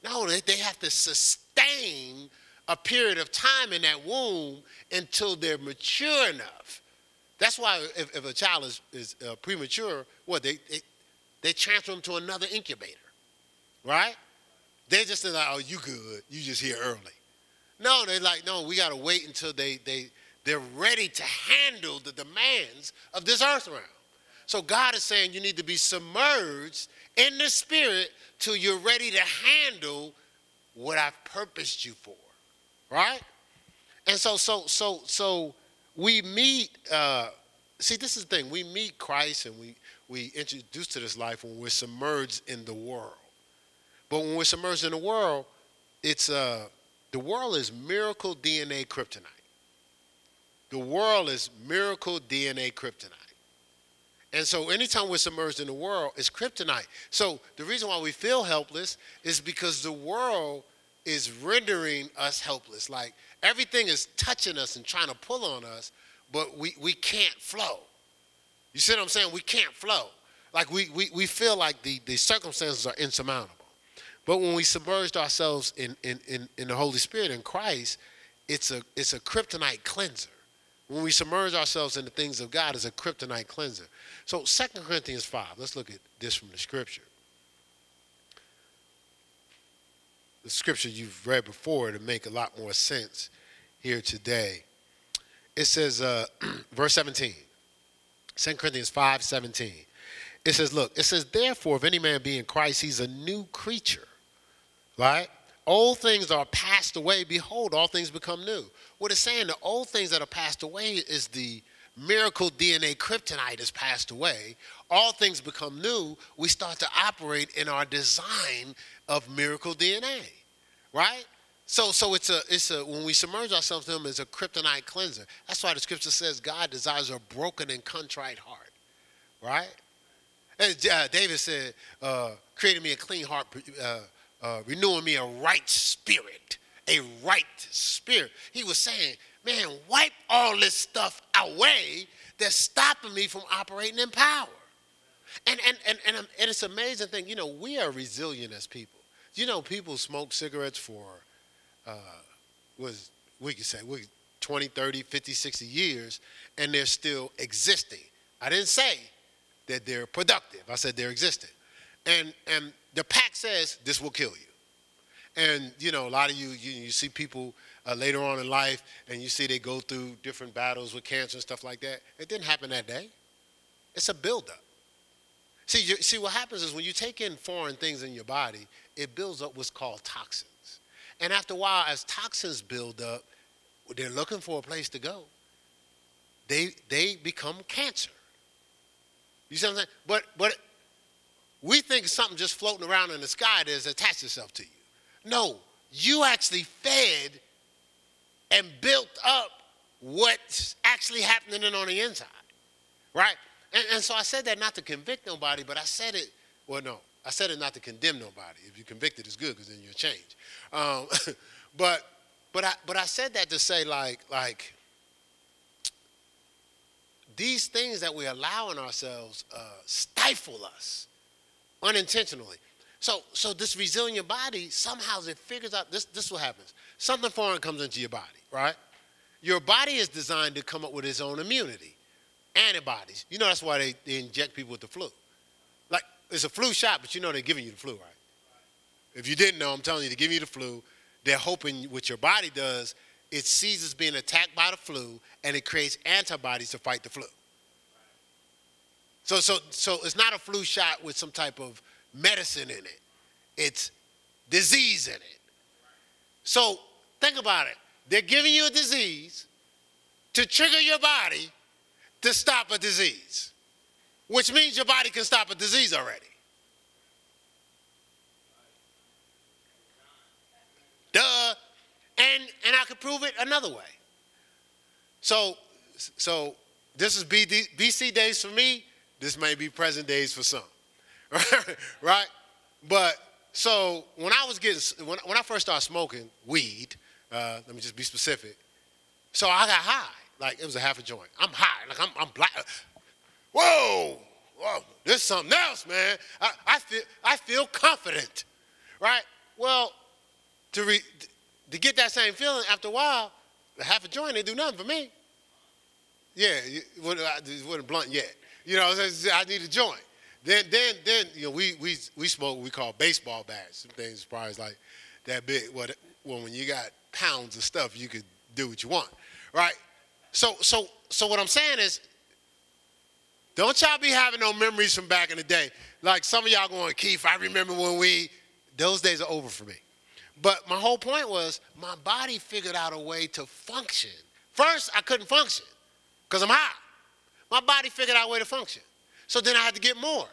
No, they, they have to sustain a period of time in that womb until they're mature enough. That's why if, if a child is, is uh, premature, what they, they, they transfer them to another incubator, right? They just like, oh, you good, you just here early. No, they're like, no, we got to wait until they, they, they're ready to handle the demands of this earth realm. So God is saying you need to be submerged in the spirit till you're ready to handle what I've purposed you for right? And so, so, so, so we meet. Uh, see, this is the thing. We meet Christ, and we we introduce to this life when we're submerged in the world. But when we're submerged in the world, it's uh, the world is miracle DNA kryptonite. The world is miracle DNA kryptonite. And so anytime we're submerged in the world, it's kryptonite. So the reason why we feel helpless is because the world is rendering us helpless. Like everything is touching us and trying to pull on us, but we, we can't flow. You see what I'm saying? We can't flow. Like we, we, we feel like the, the circumstances are insurmountable. But when we submerged ourselves in, in, in, in the Holy Spirit in Christ, it's a, it's a kryptonite cleanser. When we submerge ourselves in the things of God, it's a kryptonite cleanser. So 2 Corinthians 5, let's look at this from the scripture. The scripture you've read before to make a lot more sense here today. It says, uh, <clears throat> verse 17, 2 Corinthians 5 17. It says, Look, it says, Therefore, if any man be in Christ, he's a new creature, right? Old things are passed away. Behold, all things become new. What it's saying, the old things that are passed away is the miracle DNA kryptonite is passed away. All things become new. We start to operate in our design of miracle DNA, right? So, so it's a, it's a, when we submerge ourselves in Him, it's a kryptonite cleanser. That's why the scripture says God desires a broken and contrite heart, right? And uh, David said, uh, creating me a clean heart, uh, uh, renewing me a right spirit, a right spirit. He was saying, man, wipe all this stuff away that's stopping me from operating in power. And, and, and, and, and it's an amazing thing. You know, we are resilient as people. You know, people smoke cigarettes for, uh, was we could say, we, 20, 30, 50, 60 years, and they're still existing. I didn't say that they're productive. I said they're existing. And, and the pack says this will kill you. And, you know, a lot of you, you, you see people uh, later on in life and you see they go through different battles with cancer and stuff like that. It didn't happen that day. It's a buildup. See, you, see, what happens is when you take in foreign things in your body, it builds up what's called toxins. And after a while, as toxins build up, they're looking for a place to go. They, they become cancer. You see what I'm saying? But, but we think something just floating around in the sky that has attached itself to you. No, you actually fed and built up what's actually happening on the inside, right? And, and so I said that not to convict nobody, but I said it, well, no, I said it not to condemn nobody. If you're convicted, it's good because then you'll change. Um, <laughs> but, but, I, but I said that to say, like, like, these things that we allow in ourselves uh, stifle us unintentionally. So, so this resilient body somehow it figures out this. This is what happens. Something foreign comes into your body, right? Your body is designed to come up with its own immunity, antibodies. You know that's why they, they inject people with the flu. Like it's a flu shot, but you know they're giving you the flu, right? If you didn't know, I'm telling you, they're giving you the flu. They're hoping what your body does it sees it's being attacked by the flu and it creates antibodies to fight the flu. So, so, so it's not a flu shot with some type of medicine in it. It's disease in it. So think about it. They're giving you a disease to trigger your body to stop a disease, which means your body can stop a disease already. Duh. And, and I could prove it another way. So, so this is BD, BC days for me. This may be present days for some. <laughs> right? But so when I was getting, when, when I first started smoking weed, uh, let me just be specific. So I got high. Like it was a half a joint. I'm high. Like I'm, I'm black. Whoa, whoa, this something else, man. I, I feel, I feel confident, right? Well, to re, to get that same feeling after a while, a half a joint didn't do nothing for me. Yeah, it wasn't blunt yet. You know, I need a joint. Then, then, then, you know, we we we smoke what we call baseball bats. Some things probably like that big. What well, when you got pounds of stuff, you could do what you want, right? So, so, so what I'm saying is, don't y'all be having no memories from back in the day. Like some of y'all going, Keith, I remember when we. Those days are over for me. But my whole point was my body figured out a way to function. First, I couldn't function because I'm high. My body figured out a way to function. So then I had to get more.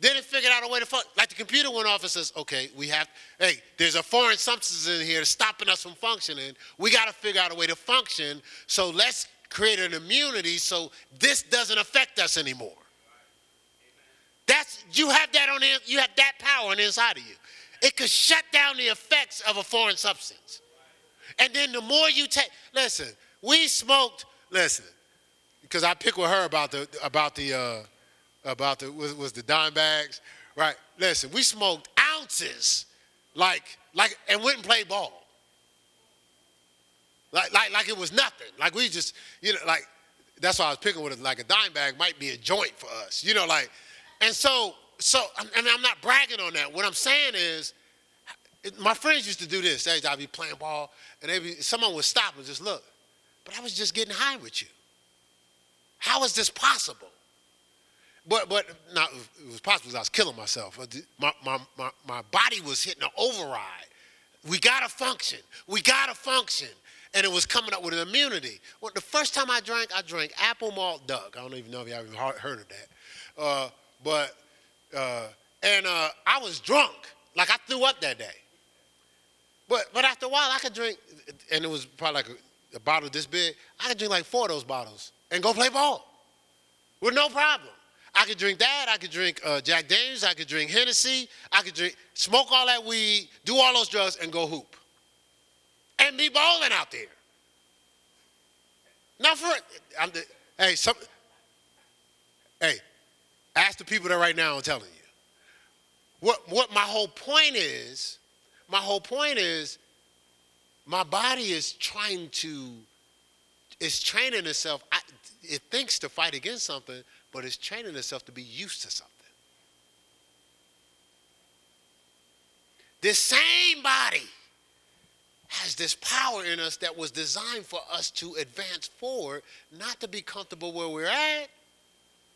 Then it figured out a way to function. Like the computer went off and says, okay, we have, hey, there's a foreign substance in here stopping us from functioning. We got to figure out a way to function. So let's create an immunity so this doesn't affect us anymore. That's you have that on the, you have that power on the inside of you. It could shut down the effects of a foreign substance. And then the more you take, listen, we smoked, listen, because I pick with her about the, about the, uh, about the, was, was the dime bags, right? Listen, we smoked ounces, like, like, and went and played ball. Like, like, like it was nothing. Like we just, you know, like, that's why I was picking with it. Like a dime bag might be a joint for us, you know, like, and so so, mean, I'm not bragging on that. What I'm saying is, my friends used to do this. They, I'd be playing ball, and they be, someone would stop and just look. But I was just getting high with you. How is this possible? But but not it was possible because I was killing myself. My, my, my, my body was hitting an override. We gotta function. We gotta function. And it was coming up with an immunity. Well, the first time I drank, I drank apple malt duck. I don't even know if y'all even heard of that. Uh, but uh, and uh, I was drunk, like I threw up that day. But but after a while, I could drink, and it was probably like a, a bottle this big. I could drink like four of those bottles and go play ball with no problem. I could drink that. I could drink uh, Jack Daniels. I could drink Hennessy. I could drink, smoke all that weed, do all those drugs, and go hoop. And be bowling out there. Now for I'm the, hey, some, hey, ask the people that right now I'm telling you. What what my whole point is, my whole point is, my body is trying to, is training itself. I, it thinks to fight against something, but it's training itself to be used to something. This same body has this power in us that was designed for us to advance forward, not to be comfortable where we're at,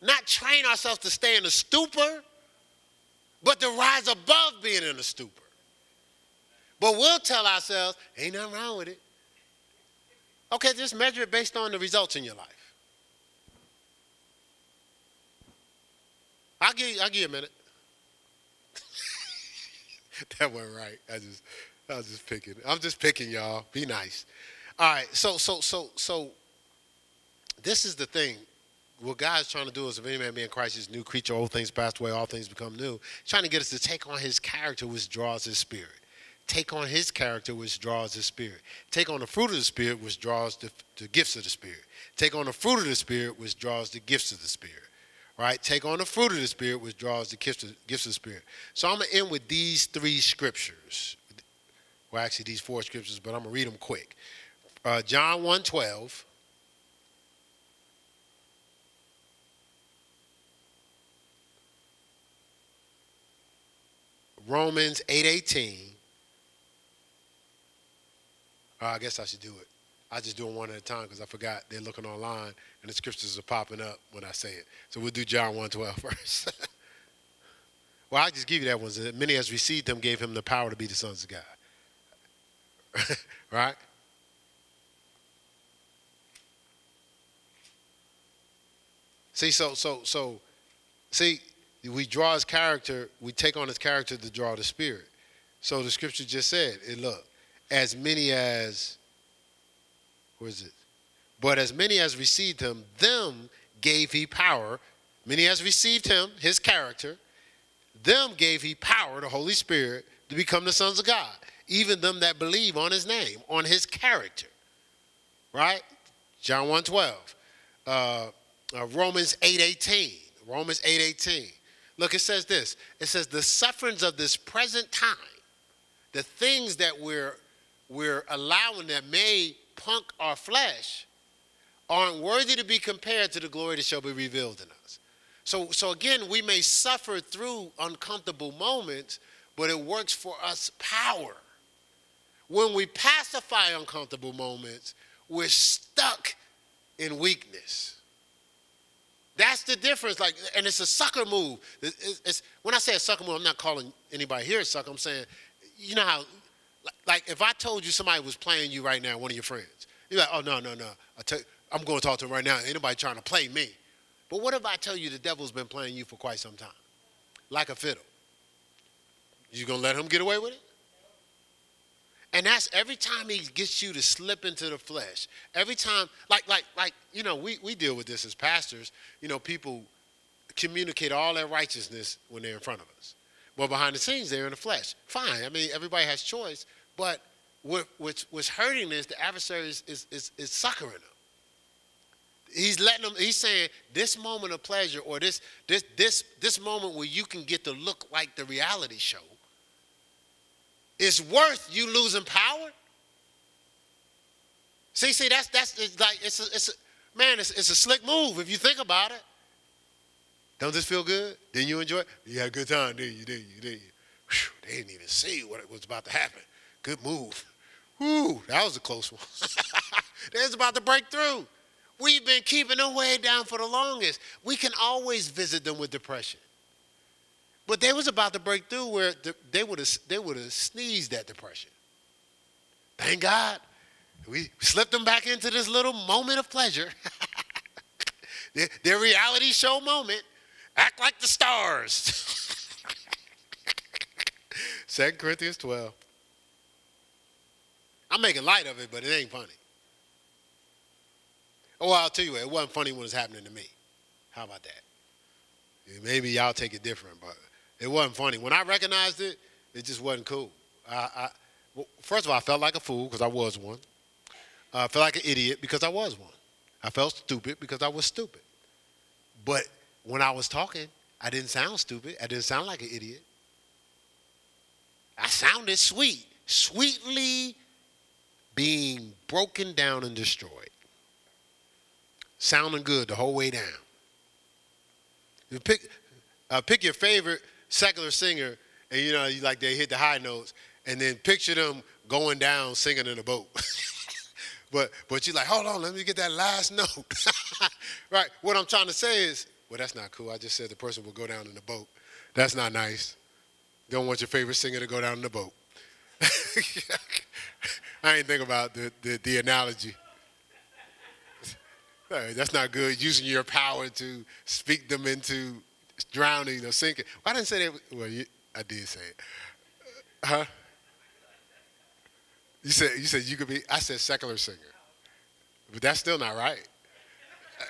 not train ourselves to stay in a stupor, but to rise above being in a stupor. But we'll tell ourselves, ain't nothing wrong with it. Okay, just measure it based on the results in your life. I'll give you, I'll give you a minute. <laughs> that wasn't right. I just I was just picking. I'm just picking y'all. Be nice. All right. So so so so this is the thing. What God's trying to do is if any man be in Christ is new creature, old things passed away, all things become new. He's trying to get us to take on his character which draws his spirit. Take on his character which draws his spirit. Take on the fruit of the spirit which draws the, the gifts of the spirit. Take on the fruit of the spirit which draws the gifts of the spirit right? Take on the fruit of the Spirit, which draws the gifts of, gifts of the Spirit. So I'm going to end with these three scriptures. Well, actually, these four scriptures, but I'm to read them quick. Uh, John 1 12. Romans 8 18. Uh, I guess I should do it. I just do them one at a time because I forgot they're looking online and the scriptures are popping up when I say it. So we'll do John 1 12 <laughs> first. well, I just give you that one. Many as received him gave him the power to be the sons of God. <laughs> right? See, so so so see, we draw his character, we take on his character to draw the spirit. So the scripture just said, it look, as many as where is it? But as many as received him, them gave he power. Many as received him, his character, them gave he power, the Holy Spirit, to become the sons of God. Even them that believe on his name, on his character. Right? John 1 12. Uh, uh, Romans 8 18. Romans 8 18. Look, it says this. It says, the sufferings of this present time, the things that we're, we're allowing that may punk our flesh, aren't worthy to be compared to the glory that shall be revealed in us. So, so again, we may suffer through uncomfortable moments, but it works for us power. When we pacify uncomfortable moments, we're stuck in weakness. That's the difference. Like, and it's a sucker move. It's, it's, when I say a sucker move, I'm not calling anybody here a sucker. I'm saying, you know how, like, if I told you somebody was playing you right now, one of your friends, you're like, oh no, no, no. I tell, I'm going to talk to him right now. Anybody trying to play me? But what if I tell you the devil's been playing you for quite some time, like a fiddle? You gonna let him get away with it? And that's every time he gets you to slip into the flesh. Every time, like, like, like, you know, we, we deal with this as pastors. You know, people communicate all their righteousness when they're in front of us. Well, behind the scenes, they're in the flesh. Fine. I mean, everybody has choice. But what, what's, what's hurting is the adversary is, is, is, is succouring them. He's letting them, he's saying this moment of pleasure or this, this, this, this moment where you can get to look like the reality show is worth you losing power. See, see, that's that's it's like it's a, it's a, man, it's, it's a slick move if you think about it. Don't this feel good? Didn't you enjoy it? You had a good time, didn't you? Didn't you? Didn't you? Whew, They didn't even see what was about to happen. Good move. Whoo, that was a close one. <laughs> was about to break through. We've been keeping them way down for the longest. We can always visit them with depression. But they was about to break through where they would have they would have sneezed at depression. Thank God. We slipped them back into this little moment of pleasure. <laughs> their, their reality show moment. Act like the stars. <laughs> 2 Corinthians 12. I'm making light of it, but it ain't funny. Oh, I'll tell you what, it wasn't funny when it was happening to me. How about that? Maybe y'all take it different, but it wasn't funny. When I recognized it, it just wasn't cool. I, I well, first of all, I felt like a fool because I was one. I felt like an idiot because I was one. I felt stupid because I was stupid. But when I was talking, I didn't sound stupid. I didn't sound like an idiot. I sounded sweet, sweetly being broken down and destroyed. Sounding good the whole way down. You pick, uh, pick your favorite secular singer, and you know, you like they hit the high notes, and then picture them going down singing in a boat. <laughs> but but you're like, hold on, let me get that last note. <laughs> right. What I'm trying to say is, well, that's not cool. I just said the person will go down in the boat. That's not nice. Don't want your favorite singer to go down in the boat. <laughs> I ain't think about the, the, the analogy. That's not good. Using your power to speak them into drowning or sinking. Well, I didn't say that. Well, you, I did say it. Huh? You said you said you could be. I said secular singer, but that's still not right.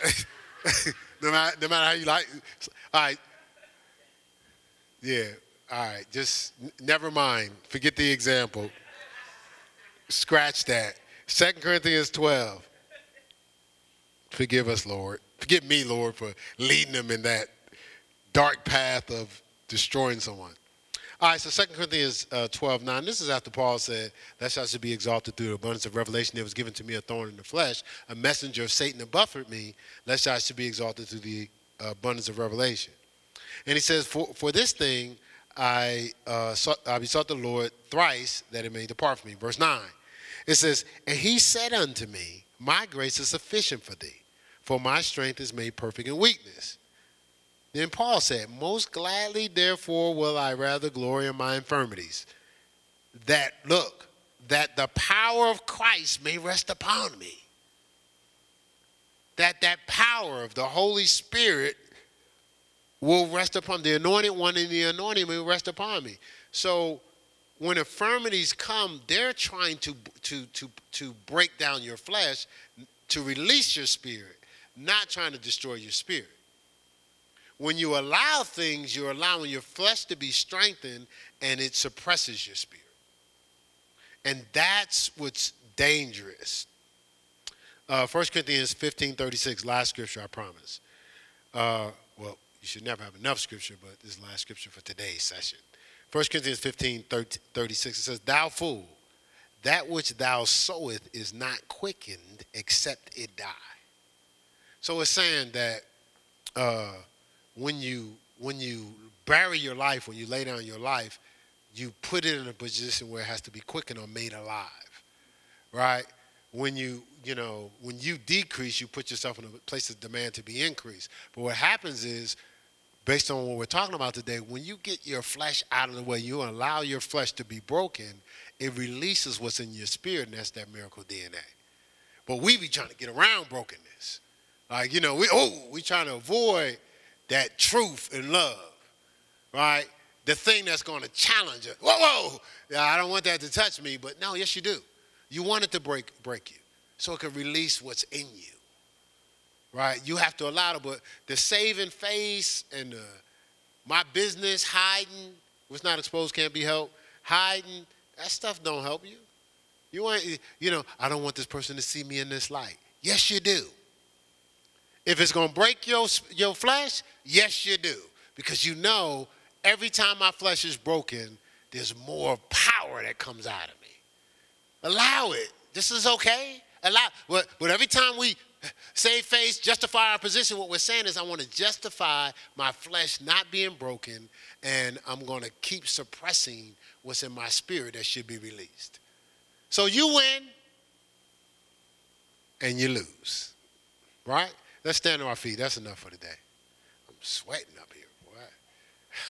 <laughs> no matter no matter how you like. All right. Yeah. All right. Just never mind. Forget the example. Scratch that. Second Corinthians 12. Forgive us, Lord. Forgive me, Lord, for leading them in that dark path of destroying someone. All right, so 2 Corinthians uh, 12, 9. This is after Paul said, Lest I should be exalted through the abundance of revelation, there was given to me a thorn in the flesh, a messenger of Satan to buffet me, lest I should be exalted through the abundance of revelation. And he says, For, for this thing I, uh, sought, I besought the Lord thrice that it may depart from me. Verse 9. It says, And he said unto me, My grace is sufficient for thee, for my strength is made perfect in weakness. Then Paul said, Most gladly, therefore, will I rather glory in my infirmities. That, look, that the power of Christ may rest upon me. That that power of the Holy Spirit will rest upon the anointed one and the anointing will rest upon me. So when infirmities come, they're trying to, to, to, to break down your flesh to release your spirit, not trying to destroy your spirit. When you allow things, you're allowing your flesh to be strengthened and it suppresses your spirit. And that's what's dangerous. Uh, 1 Corinthians 15 36, last scripture, I promise. Uh, well, you should never have enough scripture, but this is last scripture for today's session. 1 Corinthians 15 30, 36, it says, Thou fool, that which thou sowest is not quickened except it die. So it's saying that uh, when you when you bury your life, when you lay down your life, you put it in a position where it has to be quickened or made alive, right? When you you know when you decrease, you put yourself in a place of demand to be increased. But what happens is based on what we're talking about today, when you get your flesh out of the way, you allow your flesh to be broken, it releases what's in your spirit, and that's that miracle DNA. But we be trying to get around brokenness. Like, you know, we oh, we trying to avoid that truth and love, right? The thing that's going to challenge us. Whoa, whoa! Yeah, I don't want that to touch me, but no, yes, you do. You want it to break break you, so it can release what's in you right? You have to allow it, but the saving face and the, my business hiding, what's not exposed can't be helped, hiding, that stuff don't help you. You want, you know, I don't want this person to see me in this light. Yes, you do. If it's going to break your, your flesh, yes, you do. Because you know every time my flesh is broken, there's more power that comes out of me. Allow it. This is okay. Allow, but, but every time we save face, justify our position. What we're saying is, I want to justify my flesh not being broken, and I'm going to keep suppressing what's in my spirit that should be released. So you win, and you lose. Right? Let's stand on our feet. That's enough for today. I'm sweating up.